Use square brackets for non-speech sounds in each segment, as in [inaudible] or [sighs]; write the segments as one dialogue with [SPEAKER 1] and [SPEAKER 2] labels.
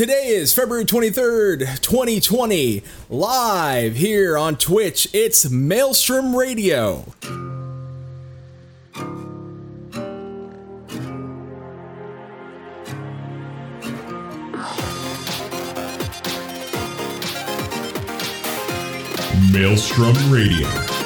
[SPEAKER 1] Today is February 23rd, 2020. Live here on Twitch, it's Maelstrom Radio.
[SPEAKER 2] Maelstrom Radio.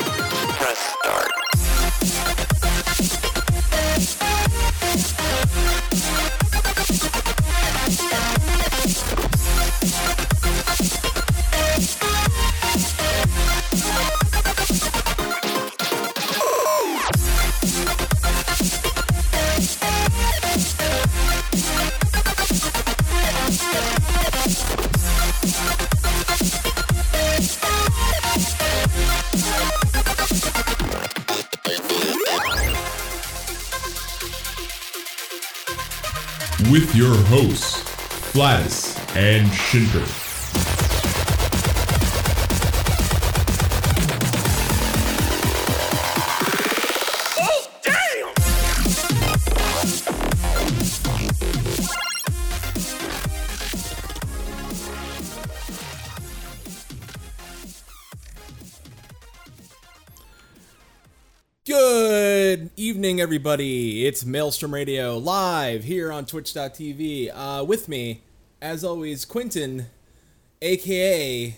[SPEAKER 2] And Shinter.
[SPEAKER 1] Good evening, everybody. It's Maelstrom Radio live here on Twitch.tv. Uh, with me, as always, Quentin, aka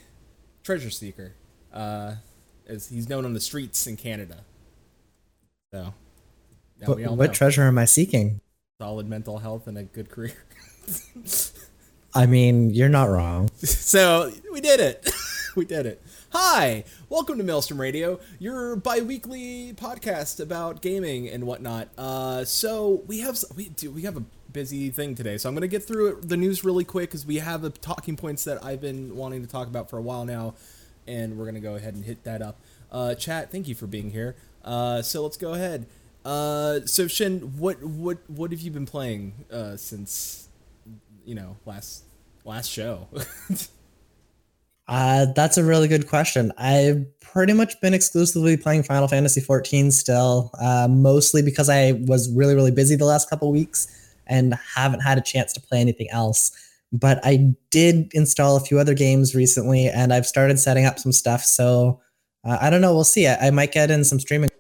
[SPEAKER 1] Treasure Seeker, uh, as he's known on the streets in Canada. So,
[SPEAKER 3] What, what treasure am I seeking?
[SPEAKER 1] solid mental health and a good career.
[SPEAKER 3] I mean, you're not wrong. [laughs]
[SPEAKER 1] so we did it. [laughs] we did it. Hi, welcome to Maelstrom Radio, your bi-weekly podcast about gaming and whatnot. Uh, so we have we do we have a busy thing today, so I'm gonna get through it, the news really quick because we have the talking points that I've been wanting to talk about for a while now, and we're gonna go ahead and hit that up. Uh, chat, thank you for being here. Uh, so let's go ahead. Uh, so Shin, what what what have you been playing uh, since you know last last show? [laughs]
[SPEAKER 3] Uh, that's a really good question. I've pretty much been exclusively playing Final Fantasy XIV still, uh, mostly because I was really, really busy the last couple weeks and haven't had a chance to play anything else. But I did install a few other games recently, and I've started setting up some stuff. So uh, I don't know. We'll see. I, I might get in some streaming.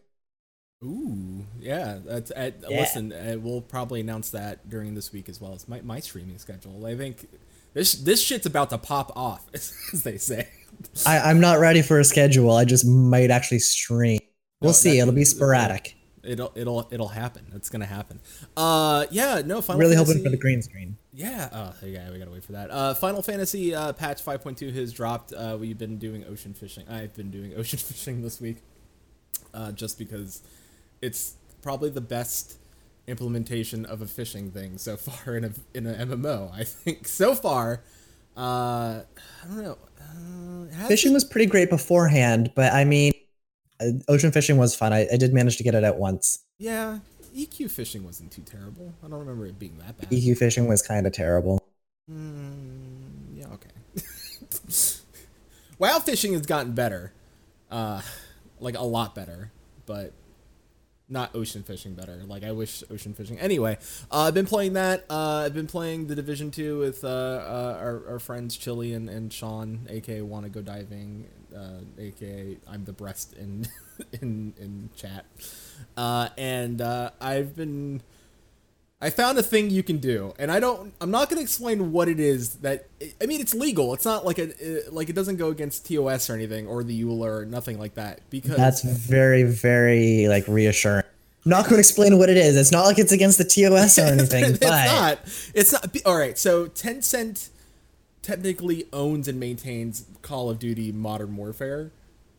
[SPEAKER 1] Ooh, yeah. That's uh,
[SPEAKER 3] Yeah.
[SPEAKER 1] listen. Uh, we'll probably announce that during this week as well as my, my streaming schedule. I think this this shit's about to pop off, [laughs] as they say.
[SPEAKER 3] I, I'm not ready for a schedule. I just might actually stream. We'll
[SPEAKER 1] No,
[SPEAKER 3] see. It'll be sporadic.
[SPEAKER 1] It'll it'll it'll happen. It's gonna happen. Uh, yeah. No. Final
[SPEAKER 3] Really
[SPEAKER 1] Fantasy,
[SPEAKER 3] hoping for the green screen.
[SPEAKER 1] Yeah. Oh, yeah. We gotta wait for that. Uh, Final Fantasy uh, patch 5.2 has dropped. Uh, we've been doing ocean fishing. I've been doing [laughs] ocean fishing this week, uh, just because it's probably the best implementation of a fishing thing so far in a in an MMO. I think [laughs] so far. Uh, I don't know. Uh,
[SPEAKER 3] was pretty great beforehand, but I mean, uh, ocean fishing was fun. I, I did manage to get it at once.
[SPEAKER 1] yeah. EQ fishing wasn't too terrible. I don't remember it being that bad.
[SPEAKER 3] EQ fishing was kind of terrible.
[SPEAKER 1] Mm, yeah, okay. [laughs] WoW fishing has gotten better, uh, like a lot better, but not ocean fishing better. Like I wish ocean fishing. Anyway, uh, I've been playing that. Uh, I've been playing the Division Two with uh, uh, our, our friends Chili and, and Sean, aka Wanna Go Diving, uh, aka I'm the breast in [laughs] in in chat, uh, and uh, I've been. I found a thing you can do, and I don't. I'm not going to explain what it is. That I mean, it's legal. It's not like a like it doesn't go against TOS or anything, or the EULA or nothing like that. Because
[SPEAKER 3] That's very, very like reassuring. I'm not going to explain what it is. It's not like it's against the TOS or [laughs] anything,
[SPEAKER 1] it's
[SPEAKER 3] but
[SPEAKER 1] not. It's not. All right. So Tencent technically owns and maintains Call of Duty Modern Warfare,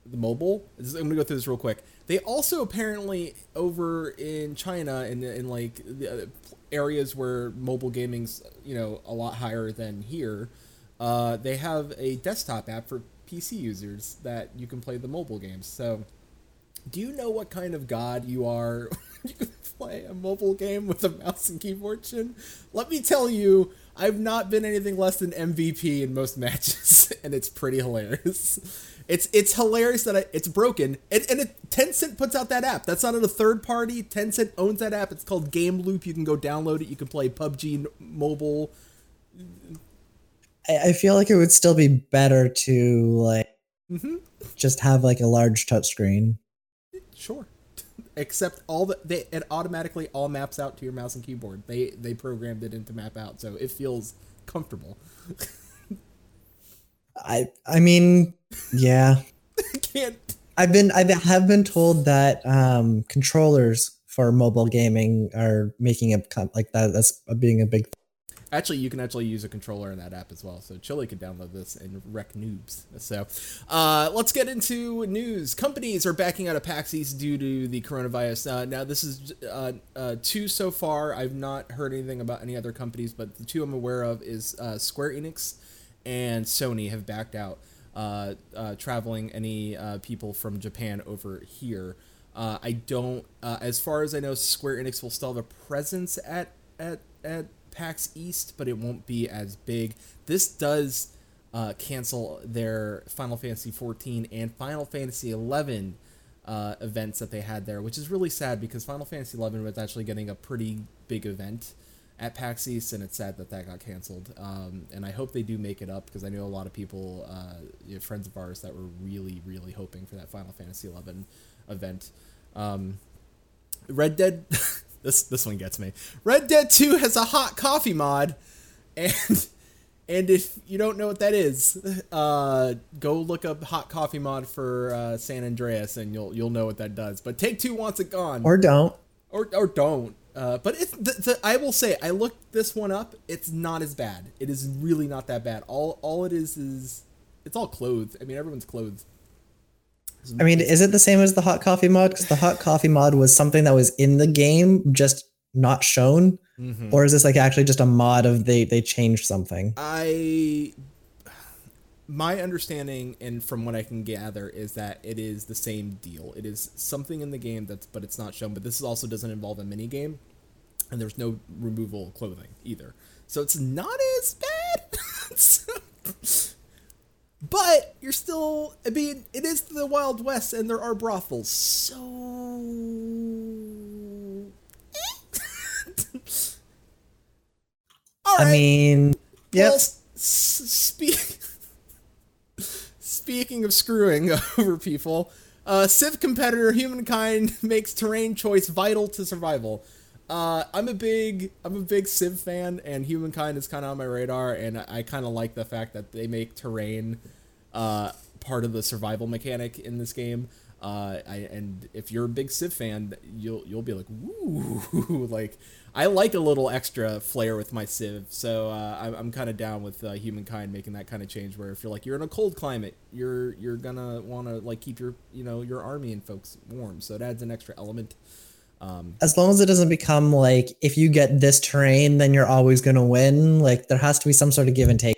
[SPEAKER 1] the mobile. I'm gonna go through this real quick. They also apparently over in China in in like the uh, areas where mobile gaming's you know a lot higher than here. Uh, they have a desktop app for PC users that you can play the mobile games. So do you know what kind of god you are [laughs] you can play a mobile game with a mouse and keyboard Shin? Let me tell you, I've not been anything less than MVP in most [laughs] matches, and it's pretty hilarious. It's it's hilarious that I, it's broken, and, and it, Tencent puts out that app. That's not a third party. Tencent owns that app. It's called Game Loop. You can go download it. You can play PUBG mobile.
[SPEAKER 3] I, I feel like it would still be better to like
[SPEAKER 1] Mhm.
[SPEAKER 3] just have like a large touchscreen.
[SPEAKER 1] Sure. [laughs] Except all the they it automatically all maps out to your mouse and keyboard. They they programmed it into map out, so it feels comfortable. [laughs]
[SPEAKER 3] I I mean, yeah. [laughs]
[SPEAKER 1] Can't
[SPEAKER 3] I've been I have been told that um, controllers for mobile gaming are making come like that. That's being a big.
[SPEAKER 1] Actually, you can actually use a controller in that app as well. So Chili could download this and wreck noobs. So uh, let's get into news. Companies are backing out of PAX East due to the coronavirus. Uh, now, this is uh, uh, two so far. I've not heard anything about any other companies, but the two I'm aware of is uh, Square Enix and Sony have backed out, uh, uh, traveling any uh, people from Japan over here. Uh, I don't, uh, as far as I know, Square Enix will still have a presence at at at PAX East, but it won't be as big. This does uh, cancel their Final Fantasy 14 and Final Fantasy 11 uh, events that they had there, which is really sad because Final Fantasy 11 was actually getting a pretty big event at PAX East, and it's sad that that got canceled. Um, and I hope they do make it up because I know a lot of people, uh, you know, friends of ours, that were really, really hoping for that Final Fantasy 11 event. Um, Red Dead, [laughs] this this one gets me. Red Dead 2 has a hot coffee mod, [laughs] and and if you don't know what that is, [laughs] uh, go look up hot coffee mod for uh, San Andreas, and you'll you'll know what that does. But Take Two wants it gone
[SPEAKER 3] Or don't.
[SPEAKER 1] or or don't. Uh, but it's the, the, I will say I looked this one up. It's not as bad. It is really not that bad. All all it is is it's all clothes. I mean, everyone's clothes.
[SPEAKER 3] I mean, is it the same as the hot coffee mod? Because the hot coffee mod was something that was in the game, just not shown.
[SPEAKER 1] Mm-hmm.
[SPEAKER 3] Or is this like actually just a mod of they they changed something?
[SPEAKER 1] I my understanding and from what I can gather is that it is the same deal. It is something in the game that's but it's not shown. But this also doesn't involve a mini game, and there's no removal of clothing either. So it's not as bad. [laughs] But you're still. I mean, it is the Wild West, and there are brothels. So. [laughs] All
[SPEAKER 3] I mean, yep.
[SPEAKER 1] Well, s- s- speak. [laughs] Speaking of screwing over people, uh, Civ competitor Humankind makes terrain choice vital to survival. Uh, I'm a big I'm a big Civ fan, and Humankind is kind of on my radar, and I, I kind of like the fact that they make terrain uh, part of the survival mechanic in this game. Uh, I, and if you're a big Civ fan, you'll you'll be like, woo, [laughs] like I like a little extra flair with my Civ, so uh, I'm, I'm kind of down with uh, Humankind making that kind of change. Where if you're like you're in a cold climate, you're you're gonna want to like keep your you know your army and folks warm, so it adds an extra element.
[SPEAKER 3] As long as it doesn't become like if you get this terrain, then you're always gonna win. Like there has to be some sort of give and take.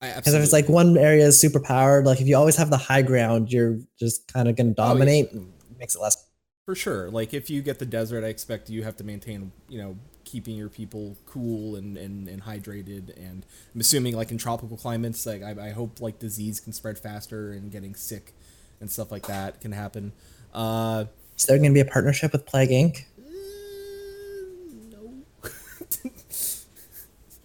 [SPEAKER 3] Because if it's like one area is super powered, like if you always have the high ground, you're just kind of gonna dominate. Makes it less.
[SPEAKER 1] For sure. Like if you get the desert, I expect you have to maintain, you know, keeping your people cool and, and, and hydrated. And I'm assuming like in tropical climates, like I, I hope like disease can spread faster and getting sick and stuff like that can happen. Uh,
[SPEAKER 3] Is there gonna be a partnership with Plague Inc?
[SPEAKER 1] no. [laughs]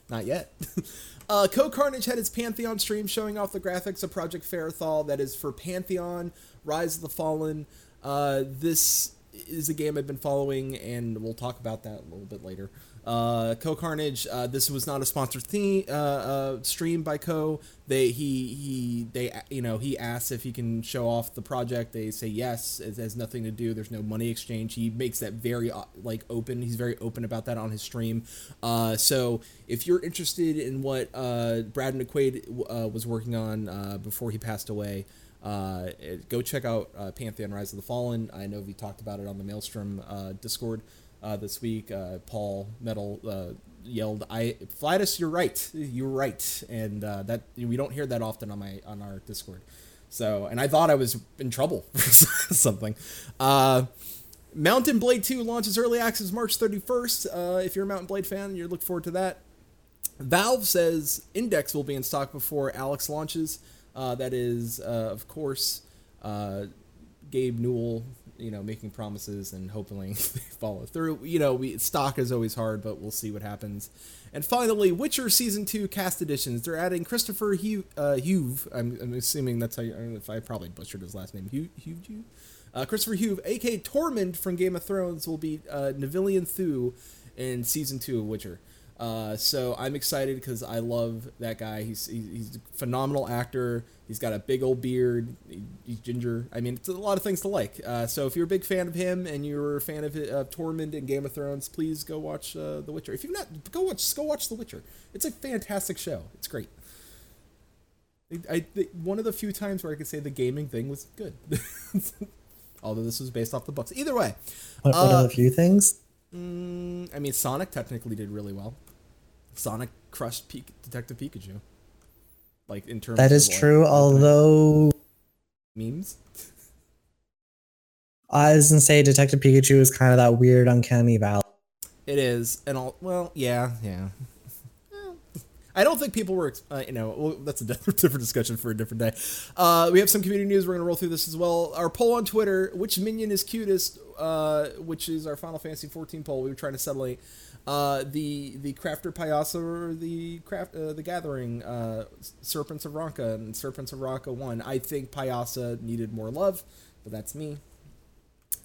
[SPEAKER 1] Not yet. [laughs] Uh, Cohh Carnage had its Pantheon stream showing off the graphics of Project Faerthale that is for Pantheon, Rise of the Fallen. Uh, this is a game I've been following, and we'll talk about that a little bit later. Uh, Cohh Carnage. Uh, this was not a sponsored theme, uh, uh, stream by Cohh. They he he they you know he asks if he can show off the project. They say yes. It has nothing to do. There's no money exchange. He makes that very uh, like open. He's very open about that on his stream. Uh, so if you're interested in what uh, Brad McQuaid was working on uh, before he passed away. Uh, go check out uh, Pantheon Rise of the Fallen. I know we talked about it on the Maelstrom uh, Discord uh, this week. Uh, Paul Metal uh, yelled, "I Flatus, you're right. You're right," and uh, that we don't hear that often on my on our Discord. So, and I thought I was in trouble [laughs] for something. Uh, Mount & Blade 2 launches early access March 31st. Uh, if you're a Mount & Blade fan, you look forward to that. Valve says Index will be in stock before Alyx launches. That is, of course, Gabe Newell you know making promises and hopefully [laughs] they follow through. You know, we stock is always hard, but we'll see what happens. And finally, Witcher season two cast additions. They're adding Christopher Hu uh, Huve. I'm, I'm assuming that's how you. I don't know if I probably butchered his last name. Hugh Hugh. Uh, Christopher Huve, aka Tormund from Game of Thrones, will be uh, Nivellen Thu in season two of Witcher. Uh, so I'm excited because I love that guy. He's he's a phenomenal actor. He's got a big old beard. He's ginger. I mean, it's a lot of things to like. Uh, so if you're a big fan of him and you're a fan of uh, Tormund in Game of Thrones, please go watch uh, The Witcher. If you've not, go watch go watch The Witcher. It's a fantastic show. It's great. I, I one of the few times where I could say the gaming thing was good. [laughs] Although this was based off the books. Either way,
[SPEAKER 3] what
[SPEAKER 1] Uh,
[SPEAKER 3] are the few things?
[SPEAKER 1] Mm, I mean, Sonic technically did really well. Sonic crushed Pe- Detective Pikachu. Like in terms
[SPEAKER 3] That
[SPEAKER 1] of
[SPEAKER 3] is
[SPEAKER 1] like,
[SPEAKER 3] true, although
[SPEAKER 1] memes.
[SPEAKER 3] I was gonna say Detective Pikachu is kind of that weird, uncanny valley.
[SPEAKER 1] It is, and all well, yeah, yeah. I don't think people were, uh, you know, well, that's a [laughs] different, discussion for a different day. Uh, we have some community news. We're gonna roll through this as well. Our poll on Twitter: which minion is cutest? Uh, which is our Final Fantasy 14 poll. We were trying to settle uh, the the Crafter Paissa or the craft uh, the Gathering uh, Serpents of Ranka and Serpents of Ranka won. I think Paissa needed more love, but that's me.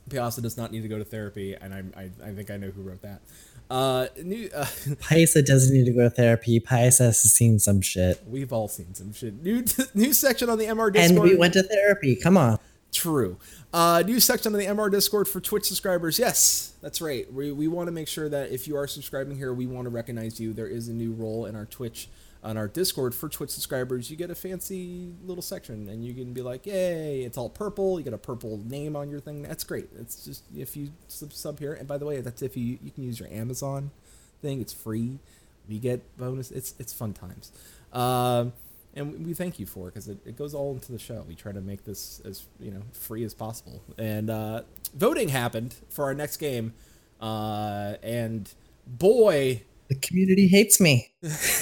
[SPEAKER 1] Paissa does not need to go to therapy, and I, I, I think I know who wrote that. Uh, new, uh, [laughs]
[SPEAKER 3] Paissa doesn't need to go to therapy. Paissa has seen some shit.
[SPEAKER 1] we've all seen some shit. New [laughs] new section on the MR Discord.
[SPEAKER 3] And we went to therapy. Come on.
[SPEAKER 1] True. Uh, new section on the MR Discord for Twitch subscribers. Yes, that's right. We, we want to make sure that if you are subscribing here, we want to recognize you. There is a new role in our Twitch, on our Discord for Twitch subscribers. You get a fancy little section, and you can be like, "Yay!" It's all purple. You get a purple name on your thing. That's great. It's just if you sub, sub here. And by the way, that's if you you can use your Amazon thing. It's free. We get bonus. It's it's fun times. Um, and we thank you for it because it, it goes all into the show. We try to make this as you know free as possible. And uh, voting happened for our next game, uh, and boy,
[SPEAKER 3] The community hates me.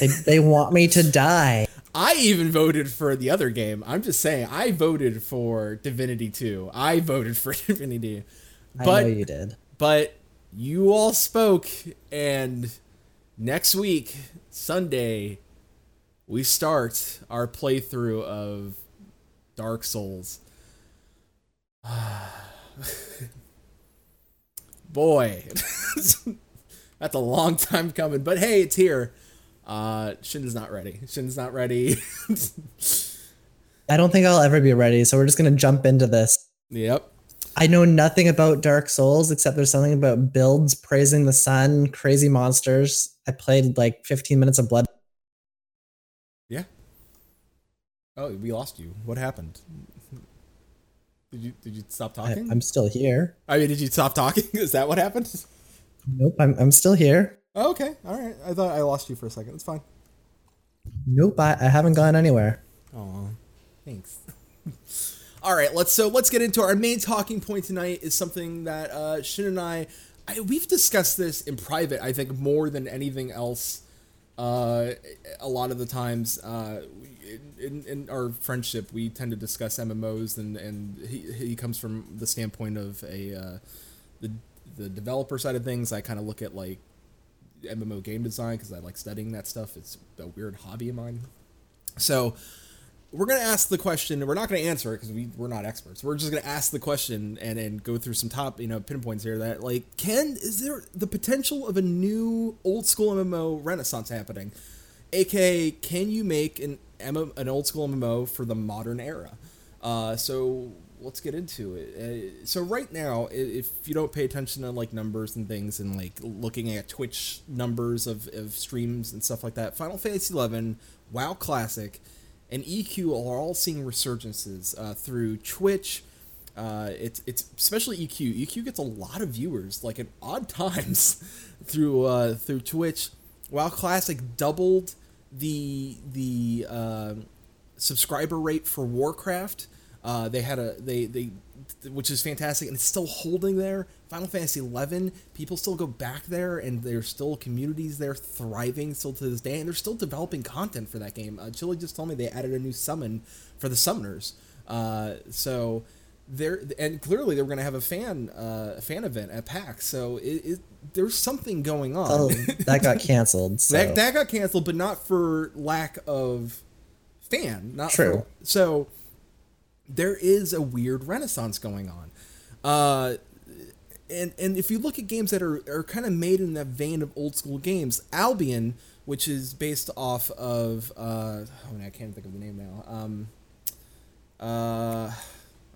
[SPEAKER 3] They, they want me to die.
[SPEAKER 1] I even voted for the other game. I'm just saying, I voted for Divinity 2. I voted for [laughs] Divinity,
[SPEAKER 3] I
[SPEAKER 1] but
[SPEAKER 3] know you did.
[SPEAKER 1] but you all spoke, and next week, Sunday, we start our playthrough of Dark Souls. [sighs] [sighs] Boy, [laughs] that's a long [laughs] time coming, but hey, it's here. Uh, Shin's not ready. Shin's not ready. [laughs]
[SPEAKER 3] I don't think I'll ever be ready, so we're just gonna jump into this.
[SPEAKER 1] yep.
[SPEAKER 3] I know nothing about Dark Souls except there's something about builds, praising the sun, crazy monsters. I played like 15 minutes of Blood.
[SPEAKER 1] Yeah. Oh, we lost you. What happened? Did you did you stop
[SPEAKER 3] I,
[SPEAKER 1] talking?
[SPEAKER 3] I'm still here.
[SPEAKER 1] I mean, did you stop talking? [laughs] Is that what happened?
[SPEAKER 3] Nope, I'm, I'm still here.
[SPEAKER 1] Oh, okay, all right. I thought I lost you for a second. It's fine.
[SPEAKER 3] Nope, I, I haven't gone anywhere.
[SPEAKER 1] Oh, thanks. [laughs] all right, let's so let's get into our main talking point tonight. Is something that uh, Shin and I, I we've discussed this in private. I think more than anything else. Uh, a lot of the times, uh, in, in our friendship, we tend to discuss MMOs, and and he, he comes from the standpoint of a uh, the the developer side of things. I kind of look at like MMO game design because I like studying that stuff. It's a weird hobby of mine. So we're gonna ask the question. and We're not gonna answer it because we we're not experts. We're just gonna ask the question and and go through some top you know pinpoints here. That like, can is there the potential of a new old school MMO renaissance happening? aka can you make an an old school MMO for the modern era? Uh, so let's get into it. Uh, so right now, if you don't pay attention to like numbers and things, and like looking at Twitch numbers of, of streams and stuff like that, Final Fantasy XI, WoW Classic, and EQ are all seeing resurgences uh, through Twitch. Uh, it's it's especially EQ. EQ gets a lot of viewers, like at odd [laughs] times, through uh, through Twitch. WoW Classic doubled the the uh, subscriber rate for Warcraft. Uh, they had a they they which is fantastic and it's still holding there. Final Fantasy XI, people still go back there and there's still communities there thriving still to this day and they're still developing content for that game. Uh, Chili just told me they added a new summon for the summoners. Uh, so there and clearly they were going to have a fan uh, fan event at PAX. So it, it there's something going on.
[SPEAKER 3] Oh, that got [laughs] canceled. So.
[SPEAKER 1] that that got canceled, but not for lack of fan. Not
[SPEAKER 3] True.
[SPEAKER 1] For, so there is a weird renaissance going on. Uh, and and if you look at games that are, are kind of made in that vein of old school games, Albion, which is based off of uh, oh, I can't think of the name now. Um, uh,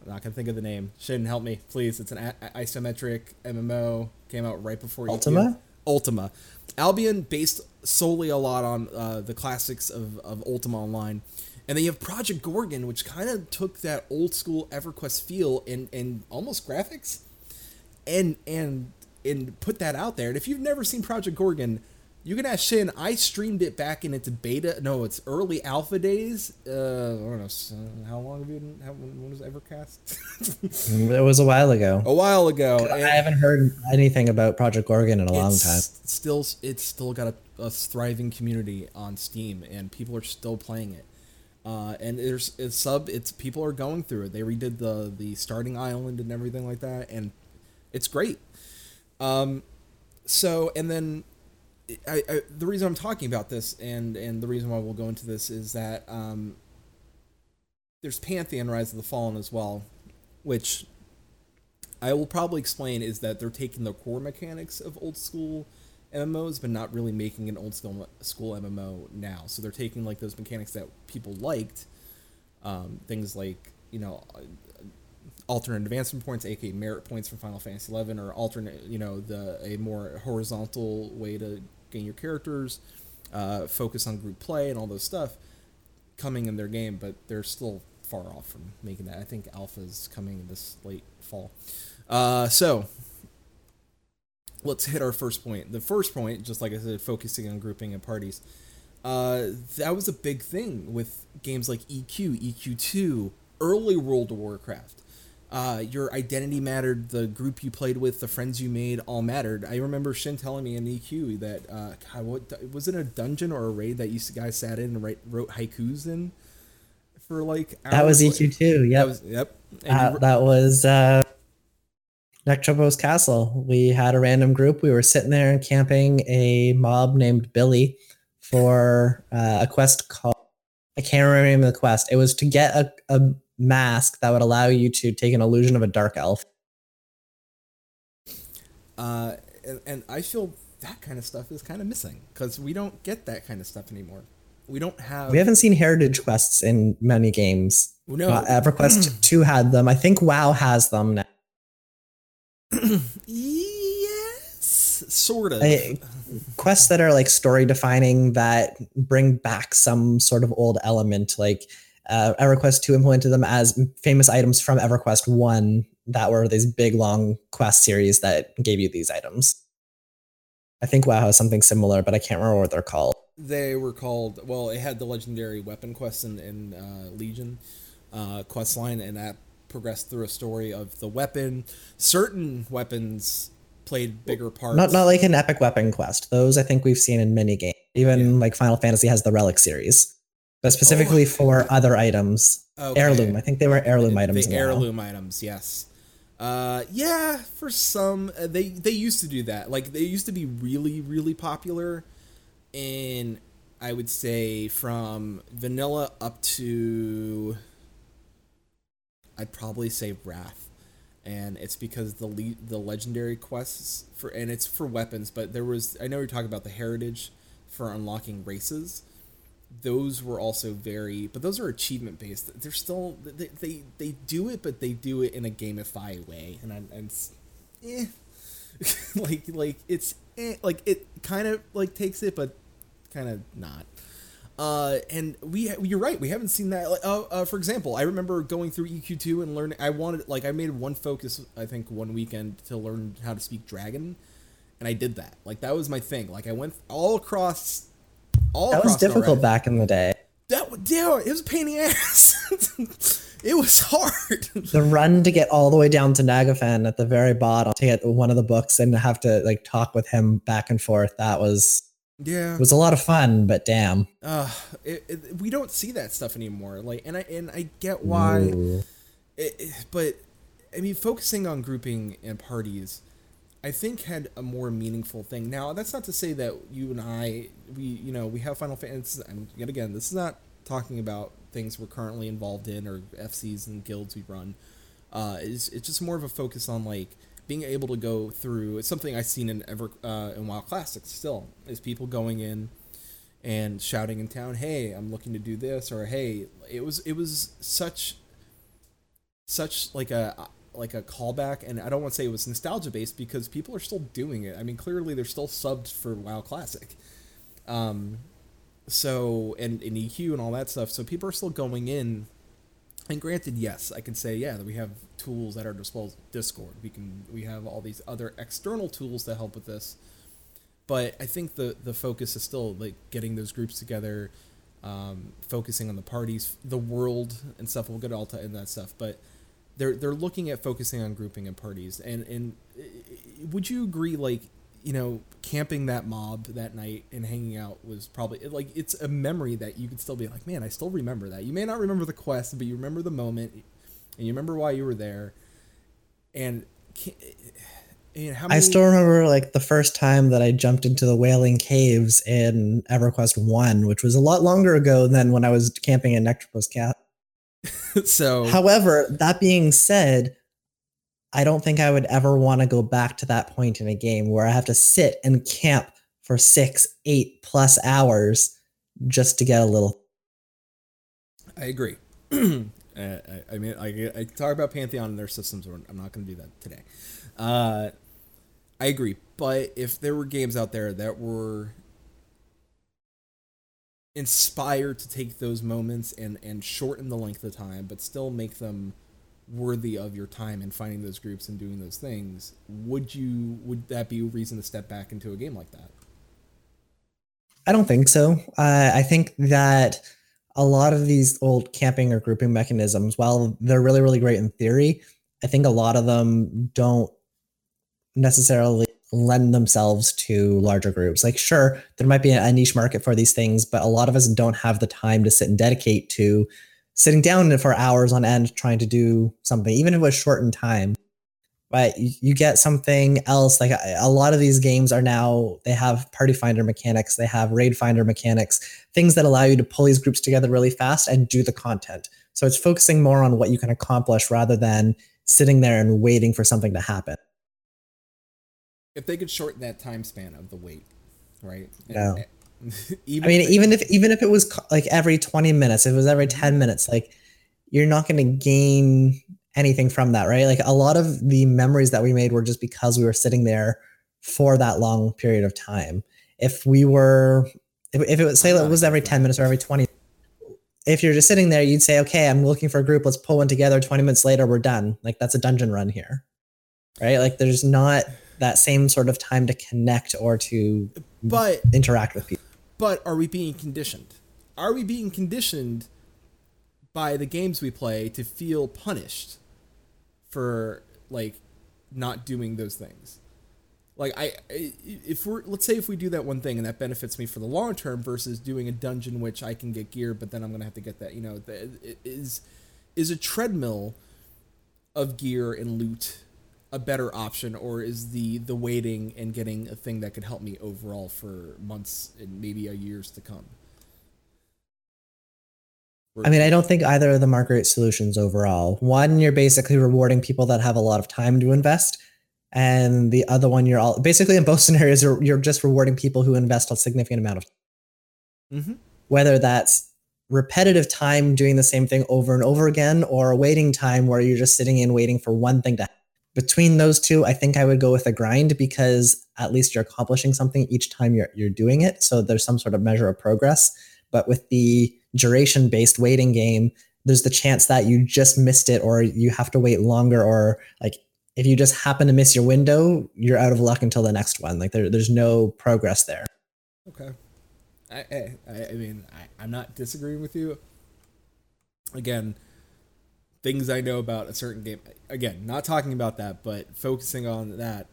[SPEAKER 1] I'm not gonna think of the name. Shouldn't help me, please. It's an a- isometric MMO. Came out right before
[SPEAKER 3] Ultima?
[SPEAKER 1] Ultima. Albion based solely a lot on uh, the classics of, of Ultima Online. And then you have Project Gorgon, which kind of took that old school EverQuest feel and, and almost graphics and and and put that out there. And if you've never seen Project Gorgon, you can ask Shin. I streamed it back in its beta. No, it's early alpha days. Uh, I don't know. so How long have you been? How, when was EverCast?
[SPEAKER 3] It was a while ago.
[SPEAKER 1] a while ago.
[SPEAKER 3] I haven't heard anything about Project Gorgon in a long time.
[SPEAKER 1] Still, it's still got a, a thriving community on Steam, and people are still playing it. Uh, and there's it's sub. It's people are going through it. They redid the the starting island and everything like that, and it's great. Um, so and then I, I the reason I'm talking about this and and the reason why we'll go into this is that um, there's Pantheon Rise of the Fallen as well, which I will probably explain is that they're taking the core mechanics of old school MMOs, but not really making an old school school MMO now. So they're taking like those mechanics that people liked, um, things like you know, uh, alternate advancement points, aka merit points from Final Fantasy XI, or alternate you know the a more horizontal way to gain your characters, uh, focus on group play and all those stuff coming in their game, but they're still far off from making that. I think Alpha is coming this late fall. Uh, so let's hit our first point. The first point, just like I said, focusing on grouping and parties. Uh, that was a big thing with games like EQ, EQ2, early World of Warcraft. Uh, your identity mattered. The group you played with, the friends you made, all mattered. I remember Shin telling me in EQ that uh, God, what was it a dungeon or a raid that you guys sat in and write, wrote haikus in for like
[SPEAKER 3] That was
[SPEAKER 1] hours?
[SPEAKER 3] EQ two.
[SPEAKER 1] That
[SPEAKER 3] Yep.
[SPEAKER 1] was yep. And
[SPEAKER 3] Uh, that was uh, Nektropos Castle. We had a random group. We were sitting there and camping a mob named Billy for uh, a quest called. I can't remember the name of the quest. It was to get a, a mask that would allow you to take an illusion of a dark elf.
[SPEAKER 1] uh, and, and I feel that kind of stuff is kind of missing because we don't get that kind of stuff anymore. We don't have.
[SPEAKER 3] We haven't seen heritage quests in many games.
[SPEAKER 1] no.
[SPEAKER 3] Uh, EverQuest [clears throat] 2 had them. I think WoW has them now.
[SPEAKER 1] Yes, sort of.
[SPEAKER 3] I- quests that are like story defining that bring back some sort of old element like uh, everquest 2 implemented them as famous items from everquest 1 that were these big long quest series that gave you these items i think wow has something similar but i can't remember what they're called
[SPEAKER 1] they were called. Well, it had the legendary weapon quest in, in uh, Legion uh, quest line, and that progressed through a story of the weapon. Certain weapons played bigger parts.
[SPEAKER 3] not not like an epic weapon quest those i think we've seen in many games even
[SPEAKER 1] Yeah.
[SPEAKER 3] like final fantasy has the relic series but specifically for other items
[SPEAKER 1] Okay.
[SPEAKER 3] heirloom i think they were heirloom items
[SPEAKER 1] The heirloom items, yes. Uh, yeah, for some uh, they they used to do that. Like they used to be really really popular in I would say from vanilla up to I'd probably say Wrath. And it's because the le- the legendary quests for and it's for weapons, but there was I know you're talking about the heritage for unlocking races those were also very but those are achievement based they're still they, they they do it but they do it in a gamify way and I, and it's, eh. [laughs] like like it's eh, like it kind of like takes it but kind of not uh and we you're right we haven't seen that like uh, uh, for example i remember going through eq2 and learning i wanted like i made one focus i think one weekend to learn how to speak dragon and i did that like that was my thing like i went all across all
[SPEAKER 3] that was
[SPEAKER 1] across Norrath.
[SPEAKER 3] difficult back in the day
[SPEAKER 1] That yeah, it was a pain in the ass. [laughs] it was hard.
[SPEAKER 3] the run to get all the way down to Nagafen at the very bottom to get one of the books and have to like talk with him back and forth. That was
[SPEAKER 1] yeah,
[SPEAKER 3] it was a lot of fun, but damn.
[SPEAKER 1] uh, it, it, we don't see that stuff anymore. Like, and I and I get why, it, but I mean, focusing on grouping and parties, I think had a more meaningful thing. Now, that's not to say that you and I, we, you know, we have Final Fantasy. And yet again, this is not talking about things we're currently involved in or FCs and guilds we run. Uh, it's, it's just more of a focus on like being able to go through. It's something I've seen in ever uh, in WoW Classics still is people going in and shouting in town, "Hey, I'm looking to do this," or "Hey, it was it was such such like a like a callback and I don't want to say it was nostalgia based because people are still doing it. I mean, clearly they're still subbed for WoW Classic. Um so and, and EQ and all that stuff. So people are still going in and granted, yes, I can say yeah that we have tools at our disposal. Discord, we can we have all these other external tools that help with this. But I think the the focus is still like getting those groups together, um, focusing on the parties, the world and stuff. We'll get all to in that stuff, but they're they're looking at focusing on grouping and parties. And and uh, would you agree like you know camping that mob that night and hanging out was probably like it's a memory that you could still be like man I still remember that. You may not remember the quest, but you remember the moment and you remember why you were there. And, and eh, eh, how many,
[SPEAKER 3] I still remember like the first time that I jumped into the Wailing Caves in EverQuest One, which was a lot longer ago than when I was camping in Nektropos Cat. [laughs]
[SPEAKER 1] so
[SPEAKER 3] However, that being said, I don't think I would ever want to go back to that point in a game where I have to sit and camp for six, eight plus hours just to get a little.
[SPEAKER 1] I agree. [clears throat] uh, I, I, mean, I, I talk about Pantheon and their systems. I'm not going to do that today. Uh, I agree. But if there were games out there that were inspired to take those moments and and shorten the length of time, but still make them worthy of your time and finding those groups and doing those things, would you would that be a reason to step back into a game like that?
[SPEAKER 3] I don't think so. Uh, I think that a lot of these old camping or grouping mechanisms, while they're really really great in theory, I think a lot of them don't necessarily lend themselves to larger groups. Like, sure, there might be a niche market for these things, but a lot of us don't have the time to sit and dedicate to sitting down for hours on end trying to do something, even if it was short in time. But you get something else. Like a lot of these games are now, they have party finder mechanics, they have raid finder mechanics, things that allow you to pull these groups together really fast and do the content. So it's focusing more on what you can accomplish rather than sitting there and waiting for something to happen
[SPEAKER 1] if they could shorten that time span of the wait, right?
[SPEAKER 3] Yeah. [laughs] even I mean, if even if even if it was like every twenty minutes, if it was every ten minutes, like you're not going to gain anything from that, right? Like a lot of the memories that we made were just because we were sitting there for that long period of time. If we were, if, if it was say it was every ten minutes or every twenty, if you're just sitting there, you'd say, okay, I'm looking for a group. Let's pull one together. Twenty minutes later, we're done. Like that's a dungeon run here, right? Like there's not that same sort of time to connect or to
[SPEAKER 1] but
[SPEAKER 3] interact with people.
[SPEAKER 1] But are we being conditioned? Are we being conditioned by the games we play to feel punished for like not doing those things? Like I, if we're let's say if we do that one thing and that benefits me for the long term versus doing a dungeon which I can get gear, but then I'm gonna have to get that. You know, is is a treadmill of gear and loot a better option or is the the waiting and getting a thing that could help me overall for months and maybe a years to come
[SPEAKER 3] I mean, I don't think either of them are great solutions overall. One, you're basically rewarding people that have a lot of time to invest, and the other one, you're all basically in both [laughs] scenarios, you're, you're just rewarding people who invest a significant amount of time. Mm-hmm. Whether that's repetitive time doing the same thing over and over again, or a waiting time where you're just sitting in waiting for one thing to between those two, I think I would go with a grind because at least you're accomplishing something each time you're you're doing it. So there's some sort of measure of progress. But with the duration based waiting game, there's the chance that you just missed it or you have to wait longer or like if you just happen to miss your window, you're out of luck until the next one. Like there, there's no progress there.
[SPEAKER 1] Okay. I, I, I mean, I, I'm not disagreeing with you. Again, things I know about a certain game. Again, not talking about that, but focusing on that.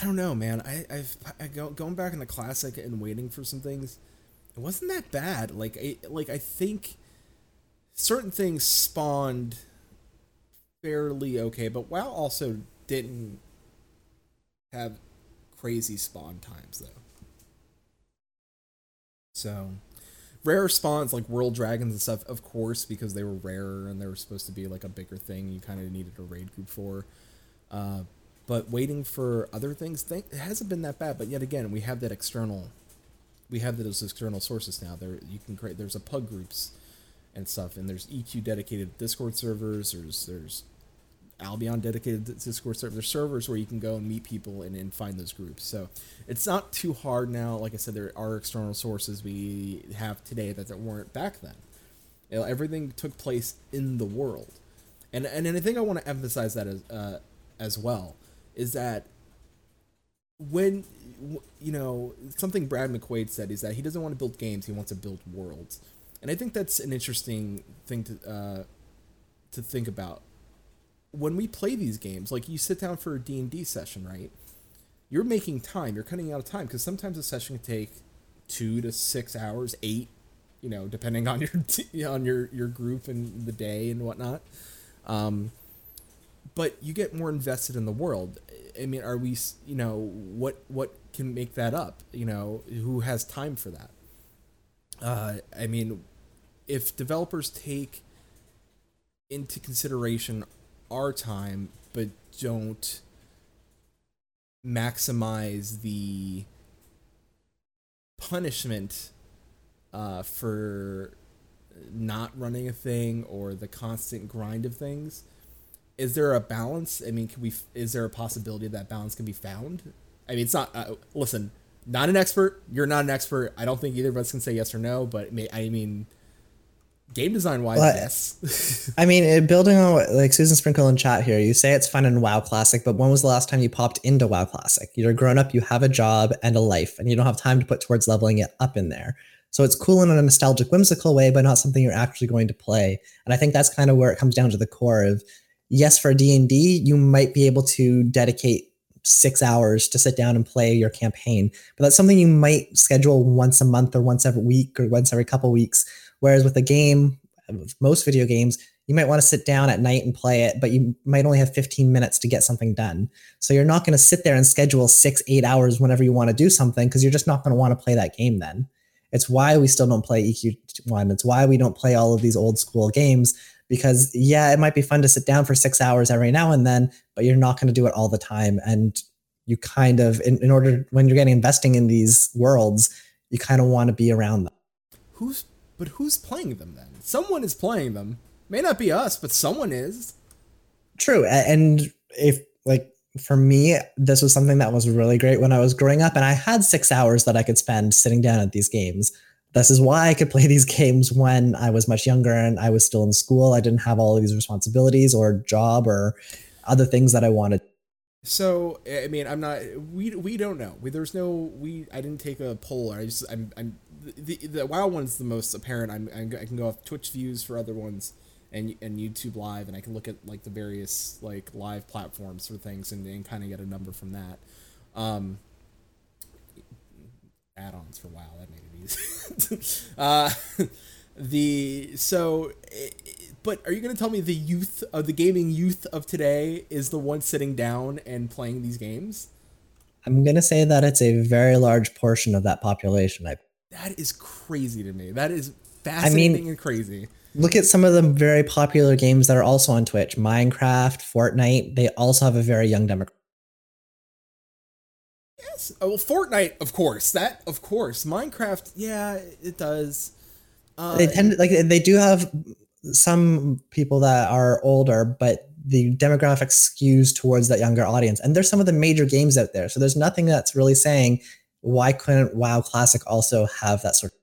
[SPEAKER 1] I don't know, man. I, I've I go, going back in the classic and waiting for some things. It wasn't that bad. Like I like I think certain things spawned fairly okay, but WoW also didn't have crazy spawn times though. So rare spawns like world dragons and stuff, of course, because they were rarer and they were supposed to be like a bigger thing. You kind of needed a raid group for. Uh, but waiting for other things, th- it hasn't been that bad. But yet again, we have that external, we have those external sources now. There you can create. There's a pug groups and stuff, and there's EQ dedicated Discord servers. There's there's Albion dedicated Discord server. There's servers where you can go and meet people and, and find those groups. So it's not too hard now. Like I said, there are external sources we have today that there weren't back then. You know, everything took place in the world, and and, and I think I want to emphasize that as uh, as well is that when you know something Brad McQuaid said is that he doesn't want to build games, he wants to build worlds, and I think that's an interesting thing to uh, to think about when we play these games, like you sit down for a D&D session, right? You're making time. You're cutting out of time because sometimes a session can take two to six hours, eight, you know, depending on your [laughs] on your your group and the day and whatnot. Um, but you get more invested in the world. I mean, are we, you know, what what can make that up? You know, who has time for that? Uh, I mean, if developers take into consideration our time but don't maximize the punishment uh, for not running a thing or the constant grind of things. Is there a balance? I mean can we is there a possibility that balance can be found? I mean it's not uh, listen not an expert. You're not an expert. I don't think either of us can say yes or no but i mean game design wise,
[SPEAKER 3] Well,
[SPEAKER 1] yes. [laughs]
[SPEAKER 3] I mean, building on what like Susan Sprinkle in chat here, you say it's fun in WoW Classic, but when was the last time you popped into WoW Classic? You're grown up, you have a job and a life, and you don't have time to put towards leveling it up in there. So it's cool in a nostalgic, whimsical way, but not something you're actually going to play. And I think that's kind of where it comes down to the core of yes, for D and D, you might be able to dedicate six hours to sit down and play your campaign, but that's something you might schedule once a month or once every week or once every couple weeks. Whereas with a game, with most video games, you might want to sit down at night and play it, but you might only have 15 minutes to get something done. So you're not going to sit there and schedule six, eight hours whenever you want to do something because you're just not going to want to play that game then. It's why we still don't play EQ1. It's why we don't play all of these old school games because, yeah, it might be fun to sit down for six hours every now and then, but you're not going to do it all the time. And you kind of, in, in order, when you're getting investing in these worlds, you kind of want to be around them.
[SPEAKER 1] who's but who's playing them then? Someone is playing them. May not be us, but someone is.
[SPEAKER 3] True. And if like for me, this was something that was really great when I was growing up and I had six hours that I could spend sitting down at these games. This is why I could play these games when I was much younger and I was still in school. I didn't have all of these responsibilities or job or other things that I wanted.
[SPEAKER 1] So I mean, I'm not. We we don't know. We, there's no. We I didn't take a poll. I just I'm I'm the the WoW one's the most apparent. I'm, I'm I can go off Twitch views for other ones and and YouTube Live, and I can look at like the various like live platforms for things and, and kind of get a number from that. Um, add-ons for WoW that made it easy. [laughs] uh, the so. i- but are you going to tell me the youth of the gaming youth of today is the one sitting down and playing these games?
[SPEAKER 3] I'm going to say that it's a very large portion of that population. I
[SPEAKER 1] That is crazy to me. That is fascinating and crazy.
[SPEAKER 3] look at some of the very popular games that are also on Twitch Minecraft, Fortnite. They also have a very young demographic.
[SPEAKER 1] Yes. Oh, well, Fortnite, of course. That, of course. Minecraft, yeah, it does. Uh,
[SPEAKER 3] they tend like they do have some people that are older, but the demographic skews towards that younger audience. And there's some of the major games out there. So there's nothing that's really saying why couldn't WoW Classic also have that sort of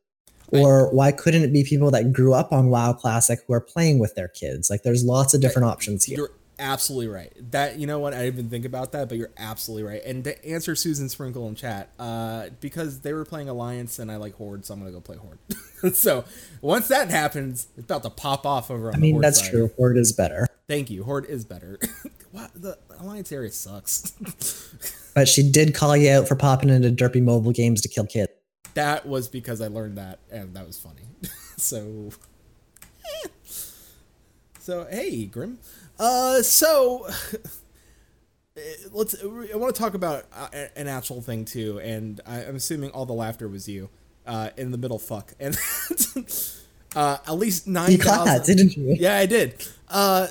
[SPEAKER 3] or why couldn't it be people that grew up on WoW Classic who are playing with their kids? Like there's lots of different options here.
[SPEAKER 1] You're absolutely right. That you know what I didn't even think about that, but you're absolutely right. And to answer Susan Sprinkle in chat, uh, because they were playing Alliance and I like Horde, so I'm gonna go play Horde. [laughs] so once that happens, it's about to pop off over on
[SPEAKER 3] I mean, that's
[SPEAKER 1] side.
[SPEAKER 3] true. Horde is better.
[SPEAKER 1] Thank you. Horde is better. [laughs] wow, the Alliance area sucks. [laughs]
[SPEAKER 3] But she did call you out for popping into derpy mobile games to kill kids.
[SPEAKER 1] that was because I learned that, and that was funny. [laughs] so, eh. [laughs] So hey, Grim. Uh, so [laughs] let's. I want to talk about uh, an actual thing too, and I, I'm assuming all the laughter was you. Uh, in the middle, fuck, and uh, at least nine.
[SPEAKER 3] You caught that, didn't you?
[SPEAKER 1] Yeah, I did. Uh,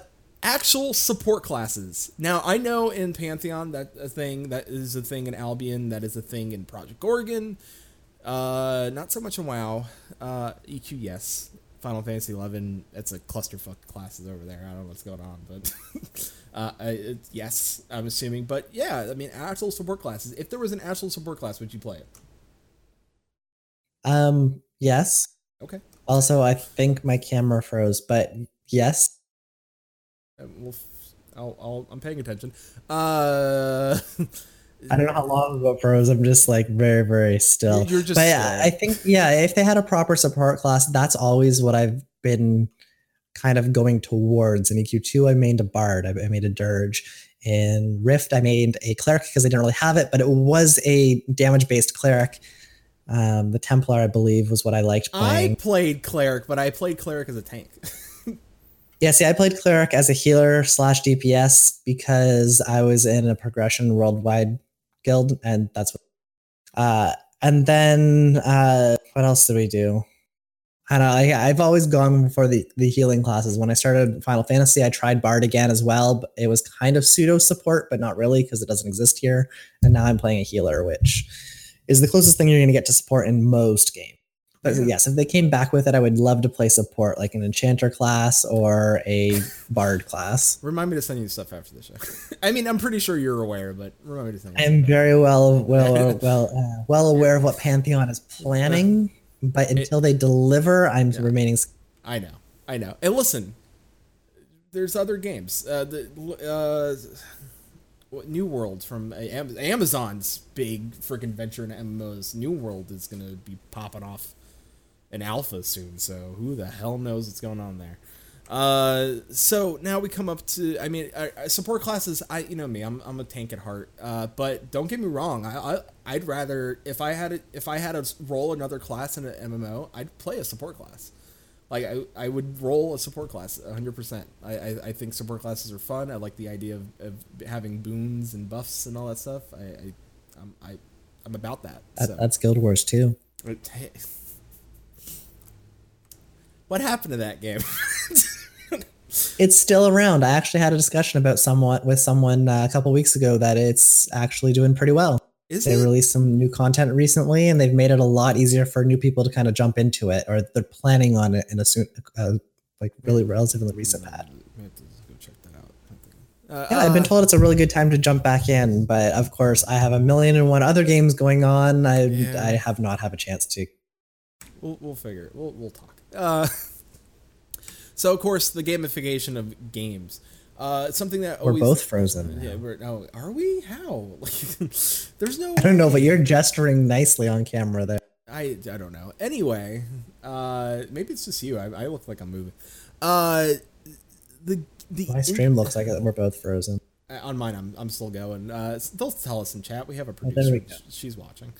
[SPEAKER 1] actual support classes. Now I know in Pantheon that a thing that is a thing in Albion, that is a thing in Project Gorgon. Uh, not so much in WoW. Uh, EQ, yes. Final Fantasy Eleven, it's a clusterfuck classes over there. I don't know what's going on, but [laughs] uh, I- yes, I'm assuming. But yeah, I mean, actual support classes. If there was an actual support class, would you play it?
[SPEAKER 3] Um, yes.
[SPEAKER 1] Okay.
[SPEAKER 3] Also, I think my camera froze, but yes.
[SPEAKER 1] Um, well, f- I'll, I'll, I'm paying attention. Uh, [laughs]
[SPEAKER 3] I don't know how long ago froze. I'm just like very, very still.
[SPEAKER 1] You're just
[SPEAKER 3] but yeah,
[SPEAKER 1] still.
[SPEAKER 3] I think yeah, if they had a proper support class, that's always what I've been kind of going towards. In EQ2, I made a bard. I, I made a dirge. In Rift, I made a cleric because I didn't really have it, but it was a damage-based cleric. Um, the Templar, I believe, was what I liked playing.
[SPEAKER 1] I played cleric, but I played cleric as a tank. [laughs]
[SPEAKER 3] Yeah, see, I played cleric as a healer slash DPS because I was in a progression worldwide guild, and that's what. Uh, and then uh, what else did we do? I don't know. I, I've always gone for the the healing classes. When I started Final Fantasy, I tried Bard again as well, but it was kind of pseudo support, but not really because it doesn't exist here. And now I'm playing a healer, which is the closest thing you're going to get to support in most games. But
[SPEAKER 1] Yeah.
[SPEAKER 3] yes, if they came back with it, I would love to play support, like an enchanter class or a bard class.
[SPEAKER 1] Remind me to send you stuff after the show. [laughs] I mean, I'm pretty sure you're aware, but remind me to send
[SPEAKER 3] I
[SPEAKER 1] you.
[SPEAKER 3] am very well, well, [laughs] well, uh, well aware of what Pantheon is planning, but until they deliver, I'm remaining.
[SPEAKER 1] I know, I know. And listen, there's other games. Uh, the uh, New World from uh, Amazon's big freaking venture in MMOs. New World is gonna be popping off an alpha soon, so who the hell knows what's going on there. Uh, so now we come up to, I mean, uh, support classes. I, you know me, I'm, I'm a tank at heart. Uh, but don't get me wrong. I, I, I'd rather if I had it, if I had to roll another class in an MMO, I'd play a support class. Like I, I would roll a support class 100%. I, I, I think support classes are fun. I like the idea of, of having boons and buffs and all that stuff. I, I, I'm, I, I'm about that. So.
[SPEAKER 3] That's Guild Wars 2.
[SPEAKER 1] It-. What happened to that game? [laughs]
[SPEAKER 3] It's still around. I actually had a discussion about someone with someone uh, a couple weeks ago that it's actually doing pretty well.
[SPEAKER 1] Is
[SPEAKER 3] they
[SPEAKER 1] it?
[SPEAKER 3] released some new content recently, and they've made it a lot easier for new people to kind of jump into it, or they're planning on it in a soon, uh, like really relatively recent patch.
[SPEAKER 1] We have to go check that out. Uh,
[SPEAKER 3] Yeah, I've been told it's a really good time to jump back in, but of course, I have a million and one other games going on. I
[SPEAKER 1] Yeah.
[SPEAKER 3] I have not have a chance to.
[SPEAKER 1] We'll, we'll figure it. We'll, we'll talk. Uh, [laughs] so, of course, the gamification of games. Uh, something that
[SPEAKER 3] We're both frozen.
[SPEAKER 1] Yeah, we're, oh, are we? How? [laughs] There's no.
[SPEAKER 3] I don't know, but you're gesturing nicely on camera there.
[SPEAKER 1] I, I don't know. Anyway, uh, maybe it's just you. I, I look like I'm moving. Uh, the the
[SPEAKER 3] My stream looks like it. We're both frozen.
[SPEAKER 1] Uh, on mine, I'm, I'm still going. Uh, they'll tell us in chat. We have a producer.
[SPEAKER 3] we.
[SPEAKER 1] She's watching.